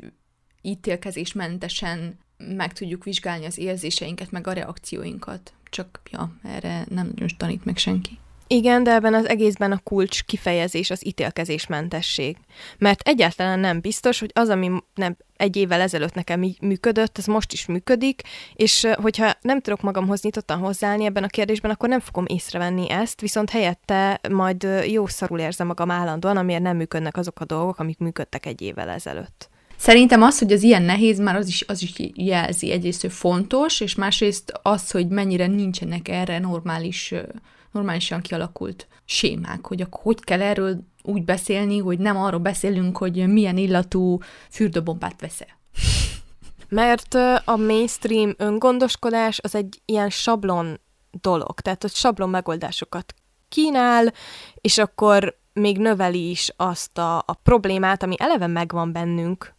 ítélkezésmentesen meg tudjuk vizsgálni az érzéseinket, meg a reakcióinkat. Csak, ja, erre nem nagyon tanít meg senki. Igen, de ebben az egészben a kulcs kifejezés az ítélkezésmentesség. Mert egyáltalán nem biztos, hogy az, ami nem egy évvel ezelőtt nekem működött, az most is működik, és hogyha nem tudok magamhoz nyitottan hozzáállni ebben a kérdésben, akkor nem fogom észrevenni ezt, viszont helyette majd jó szarul érzem magam állandóan, amiért nem működnek azok a dolgok, amik működtek egy évvel ezelőtt. Szerintem az, hogy az ilyen nehéz, már az is, az is jelzi egyrészt, hogy fontos, és másrészt az, hogy mennyire nincsenek erre normális, normálisan kialakult sémák, hogy akkor hogy kell erről úgy beszélni, hogy nem arról beszélünk, hogy milyen illatú fürdőbombát veszel. Mert a mainstream öngondoskodás az egy ilyen sablon dolog, tehát hogy sablon megoldásokat kínál, és akkor még növeli is azt a, a problémát, ami eleve megvan bennünk,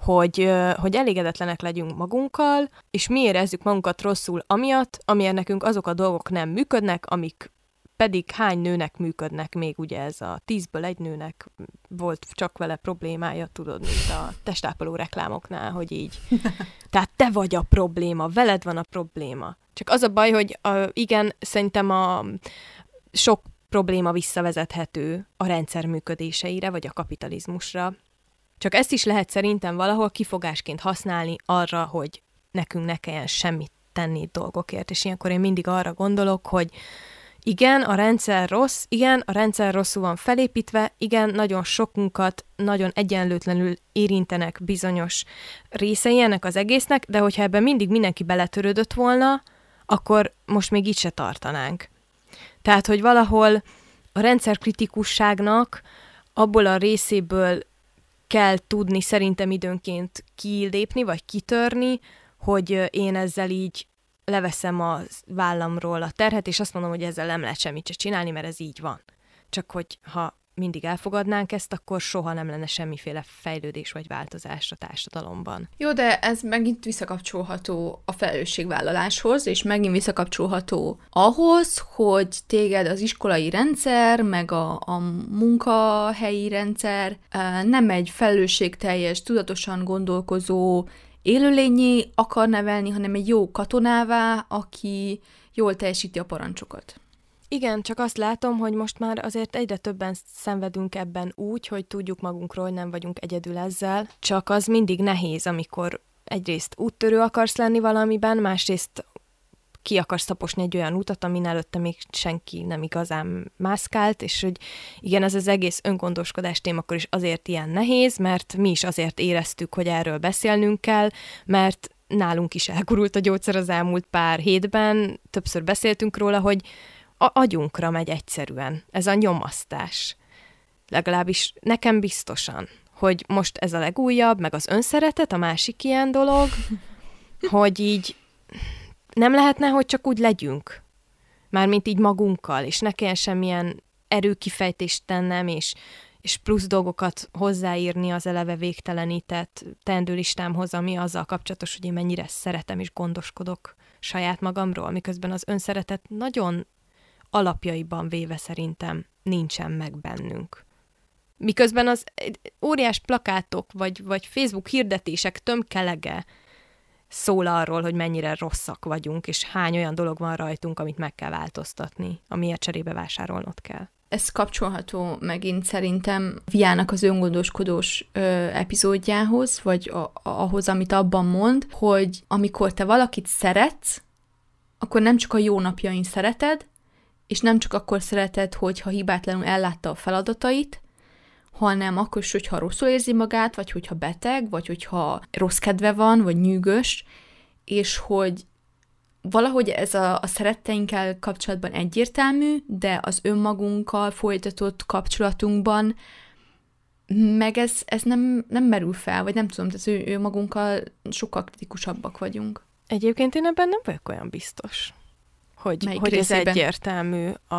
hogy, hogy elégedetlenek legyünk magunkkal, és mi érezzük magunkat rosszul amiatt, amiért nekünk azok a dolgok nem működnek, amik pedig hány nőnek működnek még, ugye ez a tízből egy nőnek volt csak vele problémája, tudod, mint a testápoló reklámoknál, hogy így. Tehát te vagy a probléma, veled van a probléma. Csak az a baj, hogy a, igen, szerintem a sok probléma visszavezethető a rendszer működéseire, vagy a kapitalizmusra, csak ezt is lehet szerintem valahol kifogásként használni arra, hogy nekünk ne kelljen semmit tenni dolgokért. És ilyenkor én mindig arra gondolok, hogy igen, a rendszer rossz, igen, a rendszer rosszul van felépítve, igen, nagyon sokunkat nagyon egyenlőtlenül érintenek bizonyos részei ennek az egésznek, de hogyha ebben mindig mindenki beletörődött volna, akkor most még így se tartanánk. Tehát, hogy valahol a rendszerkritikusságnak abból a részéből kell tudni szerintem időnként kilépni, vagy kitörni, hogy én ezzel így leveszem a vállamról a terhet, és azt mondom, hogy ezzel nem lehet semmit se csinálni, mert ez így van. Csak hogy ha mindig elfogadnánk ezt, akkor soha nem lenne semmiféle fejlődés vagy változás a társadalomban. Jó, de ez megint visszakapcsolható a felelősségvállaláshoz, és megint visszakapcsolható ahhoz, hogy téged az iskolai rendszer, meg a, a munkahelyi rendszer nem egy felelősségteljes, tudatosan gondolkozó élőlényé akar nevelni, hanem egy jó katonává, aki jól teljesíti a parancsokat. Igen, csak azt látom, hogy most már azért egyre többen szenvedünk ebben úgy, hogy tudjuk magunkról, nem vagyunk egyedül ezzel, csak az mindig nehéz, amikor egyrészt úttörő akarsz lenni valamiben, másrészt ki akarsz taposni egy olyan utat, amin előtte még senki nem igazán mászkált, és hogy igen, ez az egész öngondoskodás témakor is azért ilyen nehéz, mert mi is azért éreztük, hogy erről beszélnünk kell, mert nálunk is elgurult a gyógyszer az elmúlt pár hétben, többször beszéltünk róla, hogy a agyunkra megy egyszerűen ez a nyomasztás. Legalábbis nekem biztosan, hogy most ez a legújabb, meg az önszeretet, a másik ilyen dolog, hogy így nem lehetne, hogy csak úgy legyünk. Mármint így magunkkal, és ne kelljen semmilyen erőkifejtést tennem, és, és plusz dolgokat hozzáírni az eleve végtelenített teendőlistámhoz, ami azzal kapcsolatos, hogy én mennyire szeretem és gondoskodok saját magamról, miközben az önszeretet nagyon alapjaiban véve szerintem nincsen meg bennünk. Miközben az óriás plakátok vagy, vagy Facebook hirdetések tömkelege szól arról, hogy mennyire rosszak vagyunk, és hány olyan dolog van rajtunk, amit meg kell változtatni, amiért cserébe vásárolnod kell. Ez kapcsolható megint szerintem Viának az öngondoskodós ö, epizódjához, vagy a, ahhoz, amit abban mond, hogy amikor te valakit szeretsz, akkor nem csak a jó napjain szereted, és nem csak akkor szereted, hogyha hibátlanul ellátta a feladatait, hanem akkor is, hogyha rosszul érzi magát, vagy hogyha beteg, vagy hogyha rossz kedve van, vagy nyűgös, és hogy valahogy ez a, a szeretteinkkel kapcsolatban egyértelmű, de az önmagunkkal folytatott kapcsolatunkban meg ez, ez nem, nem merül fel, vagy nem tudom, tehát ő, ő magunkkal sokkal kritikusabbak vagyunk. Egyébként én ebben nem vagyok olyan biztos hogy, hogy ez egyértelmű a,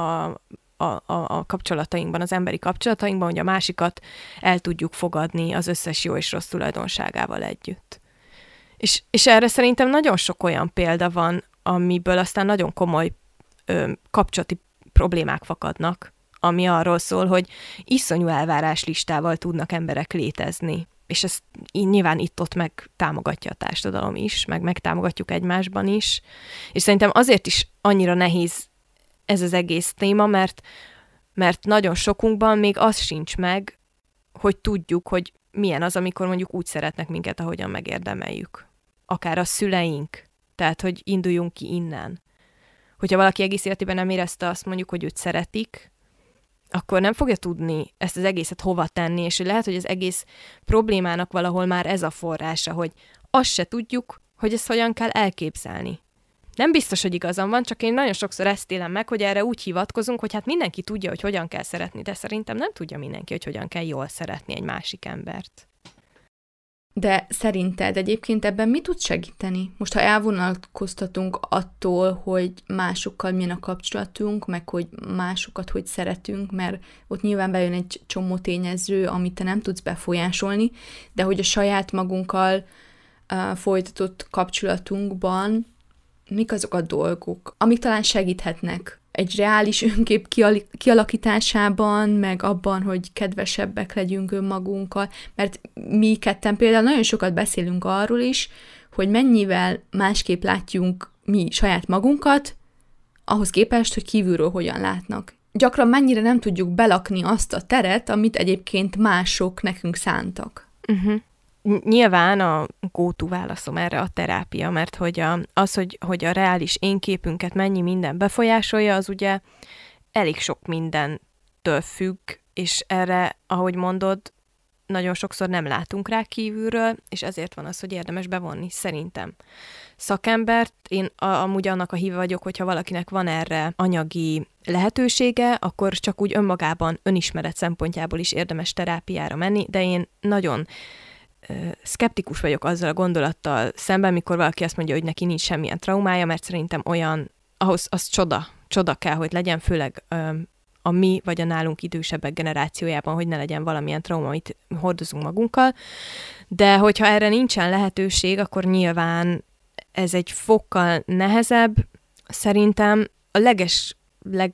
a, a, a kapcsolatainkban, az emberi kapcsolatainkban, hogy a másikat el tudjuk fogadni az összes jó és rossz tulajdonságával együtt. És, és erre szerintem nagyon sok olyan példa van, amiből aztán nagyon komoly ö, kapcsolati problémák fakadnak, ami arról szól, hogy iszonyú elvárás listával tudnak emberek létezni és ezt nyilván itt-ott meg támogatja a társadalom is, meg megtámogatjuk egymásban is, és szerintem azért is annyira nehéz ez az egész téma, mert, mert nagyon sokunkban még az sincs meg, hogy tudjuk, hogy milyen az, amikor mondjuk úgy szeretnek minket, ahogyan megérdemeljük. Akár a szüleink, tehát, hogy induljunk ki innen. Hogyha valaki egész életében nem érezte azt mondjuk, hogy őt szeretik, akkor nem fogja tudni ezt az egészet hova tenni, és lehet, hogy az egész problémának valahol már ez a forrása, hogy azt se tudjuk, hogy ezt hogyan kell elképzelni. Nem biztos, hogy igazam van, csak én nagyon sokszor ezt élem meg, hogy erre úgy hivatkozunk, hogy hát mindenki tudja, hogy hogyan kell szeretni, de szerintem nem tudja mindenki, hogy hogyan kell jól szeretni egy másik embert. De szerinted egyébként ebben mi tud segíteni? Most ha elvonalkoztatunk attól, hogy másokkal milyen a kapcsolatunk, meg hogy másokat hogy szeretünk, mert ott nyilván bejön egy csomó tényező, amit te nem tudsz befolyásolni, de hogy a saját magunkkal uh, folytatott kapcsolatunkban mik azok a dolgok, amik talán segíthetnek egy reális önkép kialakításában, meg abban, hogy kedvesebbek legyünk önmagunkkal, mert mi ketten például nagyon sokat beszélünk arról is, hogy mennyivel másképp látjunk mi saját magunkat, ahhoz képest, hogy kívülről hogyan látnak. Gyakran mennyire nem tudjuk belakni azt a teret, amit egyébként mások nekünk szántak. Uh-huh nyilván a gótú válaszom erre a terápia, mert hogy a, az, hogy, hogy a reális énképünket mennyi minden befolyásolja, az ugye elég sok mindentől függ, és erre, ahogy mondod, nagyon sokszor nem látunk rá kívülről, és ezért van az, hogy érdemes bevonni, szerintem. Szakembert, én a, amúgy annak a híve vagyok, hogyha valakinek van erre anyagi lehetősége, akkor csak úgy önmagában, önismeret szempontjából is érdemes terápiára menni, de én nagyon szkeptikus vagyok azzal a gondolattal szemben, mikor valaki azt mondja, hogy neki nincs semmilyen traumája, mert szerintem olyan, ahhoz az csoda, csoda kell, hogy legyen, főleg a mi vagy a nálunk idősebbek generációjában, hogy ne legyen valamilyen trauma, amit hordozunk magunkkal. De hogyha erre nincsen lehetőség, akkor nyilván ez egy fokkal nehezebb. Szerintem a leges, leg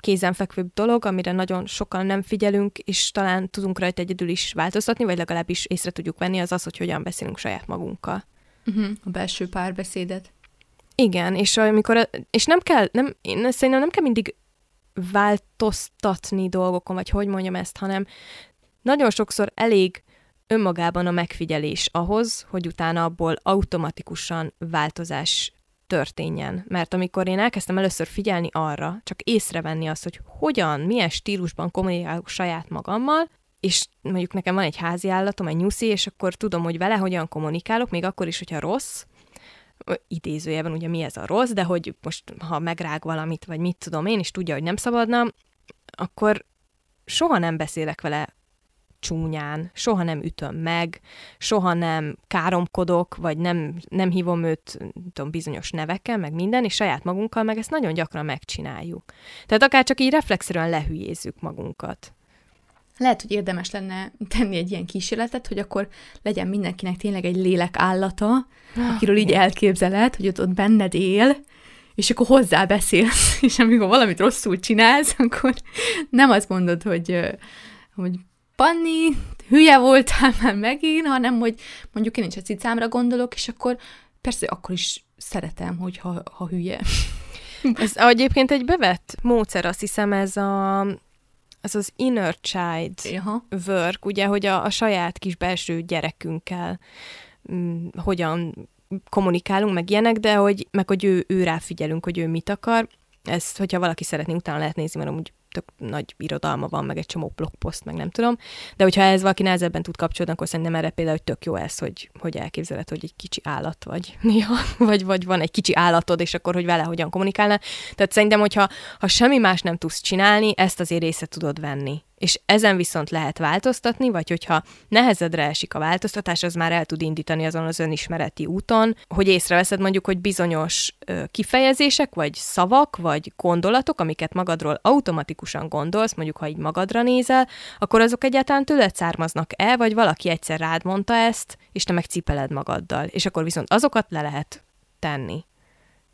kézenfekvőbb dolog, amire nagyon sokan nem figyelünk, és talán tudunk rajta egyedül is változtatni, vagy legalábbis észre tudjuk venni, az az, hogy hogyan beszélünk saját magunkkal. Uh-huh, a belső párbeszédet. Igen, és amikor, és nem kell, nem, én szerintem nem kell mindig változtatni dolgokon, vagy hogy mondjam ezt, hanem nagyon sokszor elég önmagában a megfigyelés ahhoz, hogy utána abból automatikusan változás történjen. Mert amikor én elkezdtem először figyelni arra, csak észrevenni azt, hogy hogyan, milyen stílusban kommunikálok saját magammal, és mondjuk nekem van egy házi állatom, egy nyuszi, és akkor tudom, hogy vele hogyan kommunikálok, még akkor is, hogyha rossz, idézőjelben ugye mi ez a rossz, de hogy most ha megrág valamit, vagy mit tudom én, és tudja, hogy nem szabadna, akkor soha nem beszélek vele csúnyán, soha nem ütöm meg, soha nem káromkodok, vagy nem, nem hívom őt tudom, bizonyos nevekkel, meg minden, és saját magunkkal meg ezt nagyon gyakran megcsináljuk. Tehát akár csak így reflexzerűen lehülyézzük magunkat. Lehet, hogy érdemes lenne tenni egy ilyen kísérletet, hogy akkor legyen mindenkinek tényleg egy lélek állata, akiről így elképzeled, hogy ott, ott benned él, és akkor hozzá beszélsz, és amikor valamit rosszul csinálsz, akkor nem azt mondod, hogy, hogy Panni, hülye voltál már megint, hanem hogy mondjuk én is a cicámra gondolok, és akkor persze akkor is szeretem, hogyha ha hülye. Ez egyébként egy bevett módszer, azt hiszem ez a ez az inner child Aha. work, ugye, hogy a, a saját kis belső gyerekünkkel m, mm, hogyan kommunikálunk, meg ilyenek, de hogy, meg hogy ő, ő ráfigyelünk, hogy ő mit akar. Ezt, hogyha valaki szeretné, utána lehet nézni, mert amúgy tök nagy irodalma van, meg egy csomó blogpost, meg nem tudom. De hogyha ez valaki nehezebben tud kapcsolódni, akkor szerintem erre például hogy tök jó ez, hogy, hogy elképzeled, hogy egy kicsi állat vagy néha, vagy, vagy van egy kicsi állatod, és akkor, hogy vele hogyan kommunikálna. Tehát szerintem, hogyha ha semmi más nem tudsz csinálni, ezt azért észre tudod venni és ezen viszont lehet változtatni, vagy hogyha nehezedre esik a változtatás, az már el tud indítani azon az önismereti úton, hogy észreveszed mondjuk, hogy bizonyos kifejezések, vagy szavak, vagy gondolatok, amiket magadról automatikusan gondolsz, mondjuk ha így magadra nézel, akkor azok egyáltalán tőled származnak-e, vagy valaki egyszer rád mondta ezt, és te meg cipeled magaddal, és akkor viszont azokat le lehet tenni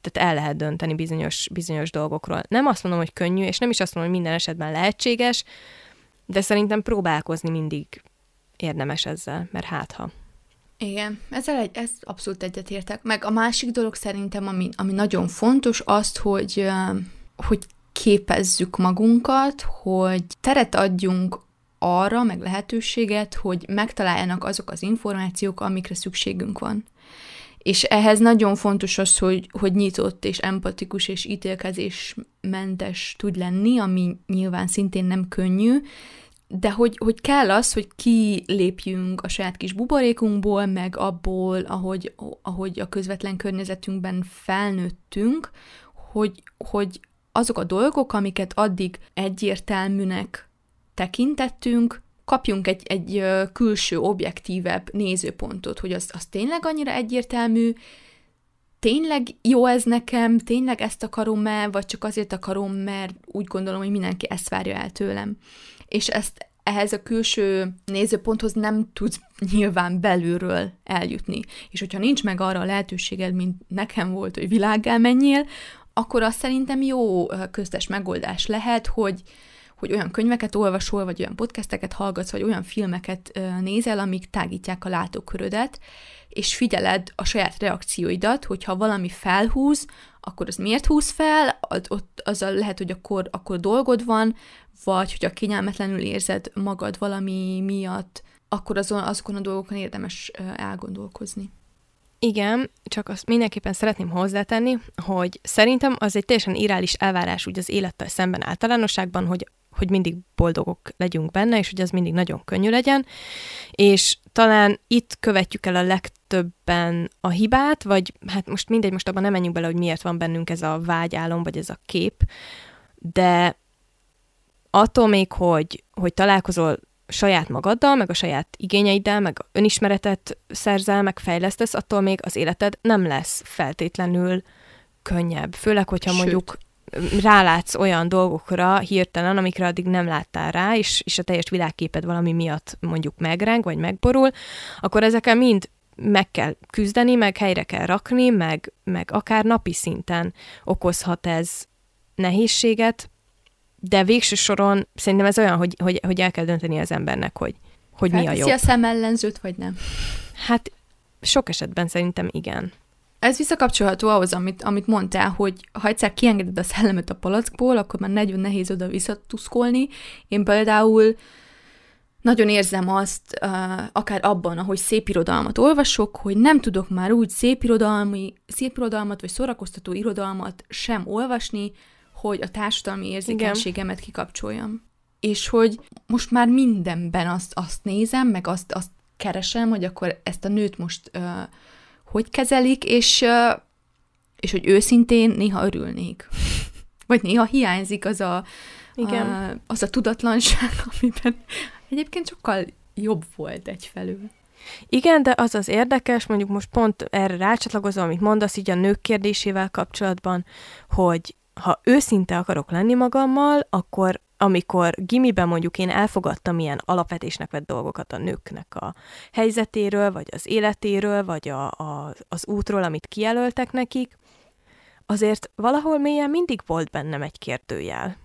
tehát el lehet dönteni bizonyos, bizonyos dolgokról. Nem azt mondom, hogy könnyű, és nem is azt mondom, hogy minden esetben lehetséges, de szerintem próbálkozni mindig érdemes ezzel, mert hát ha. Igen, ezzel egy, ez abszolút egyetértek. Meg a másik dolog szerintem, ami, ami nagyon fontos, azt, hogy, hogy képezzük magunkat, hogy teret adjunk arra, meg lehetőséget, hogy megtaláljanak azok az információk, amikre szükségünk van. És ehhez nagyon fontos az, hogy, hogy nyitott és empatikus és ítélkezésmentes tud lenni, ami nyilván szintén nem könnyű, de hogy, hogy kell az, hogy kilépjünk a saját kis buborékunkból, meg abból, ahogy, ahogy a közvetlen környezetünkben felnőttünk, hogy, hogy azok a dolgok, amiket addig egyértelműnek tekintettünk, kapjunk egy, egy külső, objektívebb nézőpontot, hogy az, az tényleg annyira egyértelmű, tényleg jó ez nekem, tényleg ezt akarom-e, vagy csak azért akarom, mert úgy gondolom, hogy mindenki ezt várja el tőlem. És ezt ehhez a külső nézőponthoz nem tudsz nyilván belülről eljutni. És hogyha nincs meg arra a lehetőséged, mint nekem volt, hogy világgá menjél, akkor azt szerintem jó köztes megoldás lehet, hogy, hogy olyan könyveket olvasol, vagy olyan podcasteket hallgatsz, vagy olyan filmeket nézel, amik tágítják a látókörödet, és figyeled a saját reakcióidat, hogyha valami felhúz, akkor az miért húz fel, ott azzal lehet, hogy akkor, akkor dolgod van, vagy hogyha kényelmetlenül érzed magad valami miatt, akkor azon, azokon a dolgokon érdemes elgondolkozni. Igen, csak azt mindenképpen szeretném hozzátenni, hogy szerintem az egy teljesen irális elvárás úgy az élettel szemben általánosságban, hogy hogy mindig boldogok legyünk benne, és hogy az mindig nagyon könnyű legyen, és talán itt követjük el a legtöbben a hibát, vagy hát most mindegy, most abban nem menjünk bele, hogy miért van bennünk ez a vágyálom, vagy ez a kép, de attól még, hogy, hogy találkozol saját magaddal, meg a saját igényeiddel, meg önismeretet szerzel, meg fejlesztesz, attól még az életed nem lesz feltétlenül könnyebb. Főleg, hogyha Sőt. mondjuk rálátsz olyan dolgokra hirtelen, amikre addig nem láttál rá, és, és a teljes világképed valami miatt mondjuk megreng, vagy megborul, akkor ezekkel mind meg kell küzdeni, meg helyre kell rakni, meg, meg akár napi szinten okozhat ez nehézséget, de végső soron szerintem ez olyan, hogy, hogy, hogy el kell dönteni az embernek, hogy, hogy mi a jobb. a szemellenzőt, vagy nem? Hát sok esetben szerintem igen. Ez visszakapcsolható ahhoz, amit, amit mondtál, hogy ha egyszer kiengeded a szellemet a palackból, akkor már nagyon nehéz oda visszatuszkolni. Én például nagyon érzem azt, akár abban, ahogy szép irodalmat olvasok, hogy nem tudok már úgy szép, irodalmi, szép irodalmat, vagy szórakoztató irodalmat sem olvasni, hogy a társadalmi érzékenységemet kikapcsoljam. És hogy most már mindenben azt, azt nézem, meg azt, azt keresem, hogy akkor ezt a nőt most uh, hogy kezelik, és, uh, és hogy őszintén néha örülnék. Vagy néha hiányzik az a, Igen. a, az a tudatlanság, amiben egyébként sokkal jobb volt egyfelől. Igen, de az az érdekes, mondjuk most pont erre rácsatlakozom, amit mondasz így a nők kérdésével kapcsolatban, hogy ha őszinte akarok lenni magammal, akkor amikor gimiben mondjuk én elfogadtam ilyen alapvetésnek vett dolgokat a nőknek a helyzetéről, vagy az életéről, vagy a, a, az útról, amit kijelöltek nekik, azért valahol mélyen mindig volt bennem egy kérdőjel.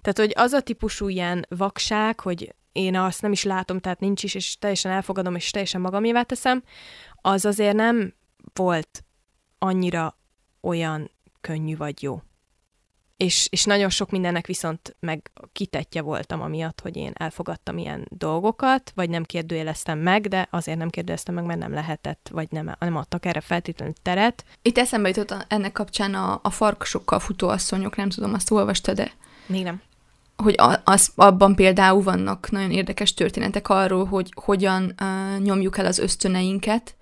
Tehát, hogy az a típusú ilyen vakság, hogy én azt nem is látom, tehát nincs is, és teljesen elfogadom, és teljesen magamévá teszem, az azért nem volt annyira olyan könnyű vagy jó és, és nagyon sok mindennek viszont meg kitetje voltam amiatt, hogy én elfogadtam ilyen dolgokat, vagy nem kérdőjeleztem meg, de azért nem kérdőjeleztem meg, mert nem lehetett, vagy nem, nem adtak erre feltétlenül teret. Itt eszembe jutott ennek kapcsán a, a farkasokkal futó asszonyok, nem tudom, azt olvastad de Még nem. Hogy az, abban például vannak nagyon érdekes történetek arról, hogy hogyan uh, nyomjuk el az ösztöneinket,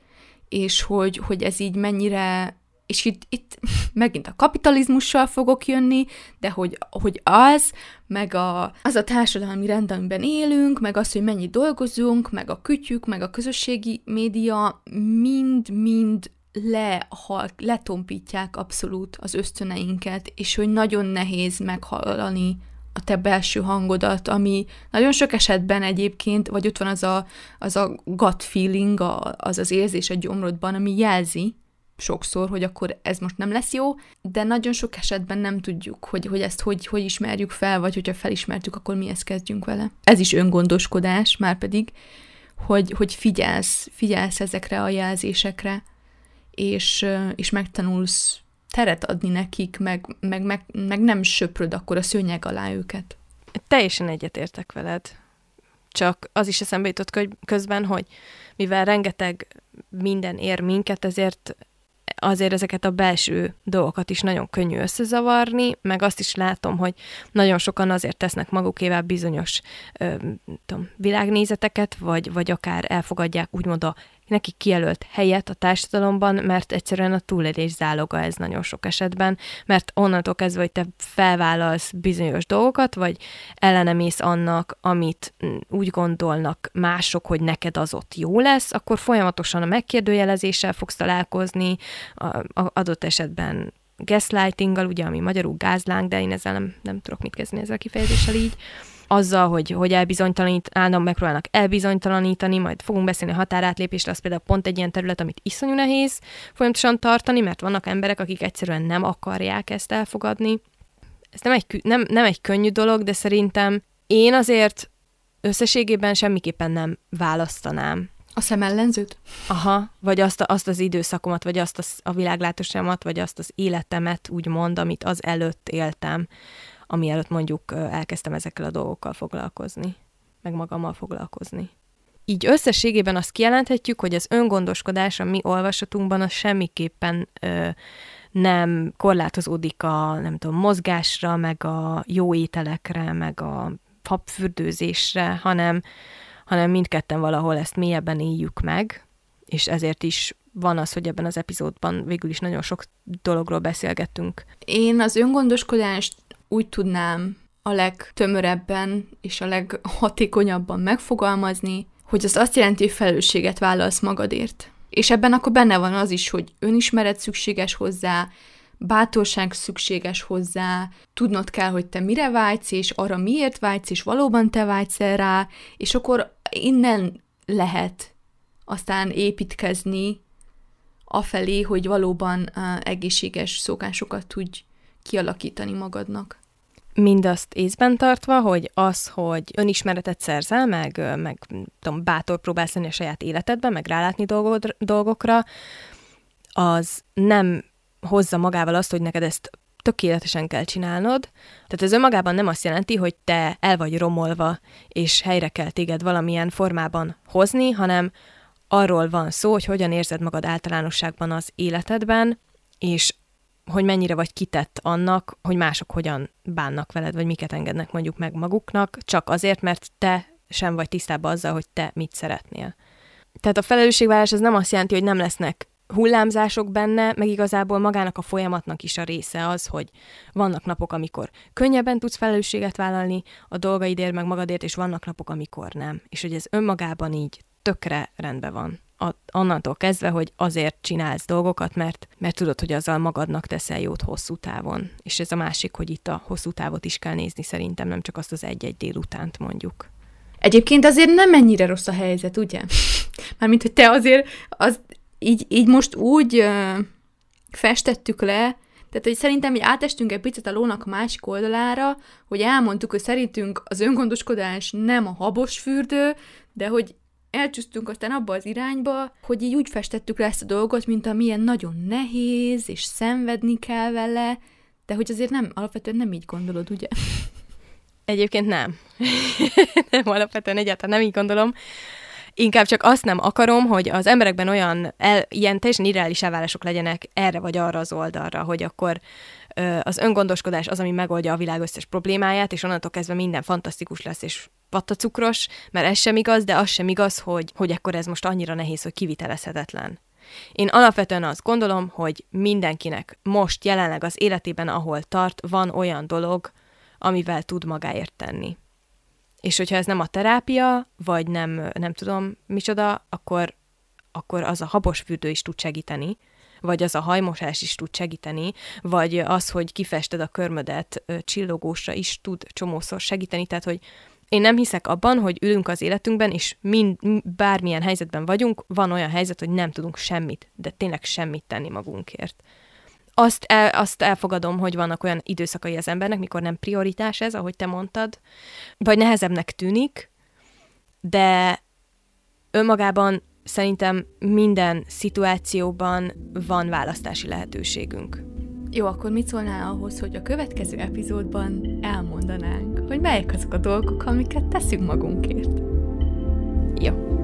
és hogy, hogy ez így mennyire és itt, itt megint a kapitalizmussal fogok jönni, de hogy, hogy az, meg a, az a társadalmi rend, amiben élünk, meg az, hogy mennyit dolgozunk, meg a kütyük, meg a közösségi média, mind-mind lehal, letompítják abszolút az ösztöneinket, és hogy nagyon nehéz meghallani a te belső hangodat, ami nagyon sok esetben egyébként, vagy ott van az a, az a gut feeling, a, az az érzés a gyomrodban, ami jelzi, sokszor, hogy akkor ez most nem lesz jó, de nagyon sok esetben nem tudjuk, hogy, hogy ezt hogy, hogy ismerjük fel, vagy hogyha felismertük, akkor mihez kezdjünk vele. Ez is öngondoskodás, már pedig, hogy, hogy figyelsz, figyelsz ezekre a jelzésekre, és, és megtanulsz teret adni nekik, meg, meg, meg, meg nem söpröd akkor a szőnyeg alá őket. Teljesen egyetértek veled. Csak az is eszembe jutott közben, hogy mivel rengeteg minden ér minket, ezért azért ezeket a belső dolgokat is nagyon könnyű összezavarni, meg azt is látom, hogy nagyon sokan azért tesznek magukével bizonyos ö, tudom, világnézeteket, vagy, vagy akár elfogadják úgymond a neki kijelölt helyet a társadalomban, mert egyszerűen a túlélés záloga ez nagyon sok esetben, mert onnantól kezdve, hogy te felvállalsz bizonyos dolgokat, vagy ellenemész annak, amit mm, úgy gondolnak mások, hogy neked az ott jó lesz, akkor folyamatosan a megkérdőjelezéssel fogsz találkozni, a, a adott esetben gaslightinggal, ugye, ami magyarul gázláng, de én ezzel nem, nem tudok mit kezdeni ezzel a kifejezéssel így, azzal, hogy, hogy elbizonytalanít, állandóan megpróbálnak elbizonytalanítani, majd fogunk beszélni a határátlépésre, az például pont egy ilyen terület, amit iszonyú nehéz folyamatosan tartani, mert vannak emberek, akik egyszerűen nem akarják ezt elfogadni. Ez nem egy, nem, nem egy könnyű dolog, de szerintem én azért összességében semmiképpen nem választanám. A szemellenzőt? Aha, vagy azt, a, azt az időszakomat, vagy azt a, a világlátásomat, vagy azt az életemet, úgymond, amit az előtt éltem ami előtt mondjuk elkezdtem ezekkel a dolgokkal foglalkozni, meg magammal foglalkozni. Így összességében azt kijelenthetjük, hogy az öngondoskodás a mi olvasatunkban az semmiképpen ö, nem korlátozódik a, nem tudom, mozgásra, meg a jó ételekre, meg a papfürdőzésre, hanem, hanem mindketten valahol ezt mélyebben éljük meg, és ezért is van az, hogy ebben az epizódban végül is nagyon sok dologról beszélgettünk. Én az öngondoskodást úgy tudnám a legtömörebben és a leghatékonyabban megfogalmazni, hogy az azt jelenti, hogy felelősséget vállalsz magadért. És ebben akkor benne van az is, hogy önismeret szükséges hozzá, bátorság szükséges hozzá, tudnod kell, hogy te mire vágysz, és arra miért vágysz, és valóban te vágysz rá, és akkor innen lehet aztán építkezni afelé, hogy valóban uh, egészséges szokásokat tudj kialakítani magadnak. Mindazt észben tartva, hogy az, hogy önismeretet szerzel, meg, meg tudom, bátor próbálsz lenni a saját életedben, meg rálátni dolgod, dolgokra, az nem hozza magával azt, hogy neked ezt tökéletesen kell csinálnod. Tehát ez önmagában nem azt jelenti, hogy te el vagy romolva, és helyre kell téged valamilyen formában hozni, hanem arról van szó, hogy hogyan érzed magad általánosságban az életedben, és hogy mennyire vagy kitett annak, hogy mások hogyan bánnak veled, vagy miket engednek mondjuk meg maguknak, csak azért, mert te sem vagy tisztában azzal, hogy te mit szeretnél. Tehát a felelősségvállás az nem azt jelenti, hogy nem lesznek hullámzások benne, meg igazából magának a folyamatnak is a része az, hogy vannak napok, amikor könnyebben tudsz felelősséget vállalni a dolgaidért, meg magadért, és vannak napok, amikor nem. És hogy ez önmagában így tökre rendben van. A, annantól kezdve, hogy azért csinálsz dolgokat, mert, mert tudod, hogy azzal magadnak teszel jót hosszú távon. És ez a másik, hogy itt a hosszú távot is kell nézni szerintem, nem csak azt az egy-egy délutánt mondjuk. Egyébként azért nem ennyire rossz a helyzet, ugye? Mármint, hogy te azért az így, így most úgy uh, festettük le, tehát, hogy szerintem hogy átestünk egy picit a lónak a másik oldalára, hogy elmondtuk, hogy szerintünk az öngondoskodás nem a habos fürdő, de hogy elcsúsztunk aztán abba az irányba, hogy így úgy festettük le ezt a dolgot, mint amilyen nagyon nehéz, és szenvedni kell vele, de hogy azért nem, alapvetően nem így gondolod, ugye? Egyébként nem. nem alapvetően egyáltalán nem így gondolom. Inkább csak azt nem akarom, hogy az emberekben olyan el, ilyen teljesen irreális elvárások legyenek erre vagy arra az oldalra, hogy akkor az öngondoskodás az, ami megoldja a világ összes problémáját, és onnantól kezdve minden fantasztikus lesz, és pattacukros, mert ez sem igaz, de az sem igaz, hogy, hogy akkor ez most annyira nehéz, hogy kivitelezhetetlen. Én alapvetően azt gondolom, hogy mindenkinek most jelenleg az életében, ahol tart, van olyan dolog, amivel tud magáért tenni. És hogyha ez nem a terápia, vagy nem, nem tudom micsoda, akkor, akkor az a habos fürdő is tud segíteni, vagy az a hajmosás is tud segíteni, vagy az, hogy kifested a körmödet csillogósra is tud csomószor segíteni, tehát hogy én nem hiszek abban, hogy ülünk az életünkben, és mind, bármilyen helyzetben vagyunk, van olyan helyzet, hogy nem tudunk semmit, de tényleg semmit tenni magunkért. Azt, el, azt elfogadom, hogy vannak olyan időszakai az embernek, mikor nem prioritás ez, ahogy te mondtad, vagy nehezebbnek tűnik, de önmagában szerintem minden szituációban van választási lehetőségünk. Jó, akkor mit szólnál ahhoz, hogy a következő epizódban elmondanánk, hogy melyek azok a dolgok, amiket teszünk magunkért? Jó.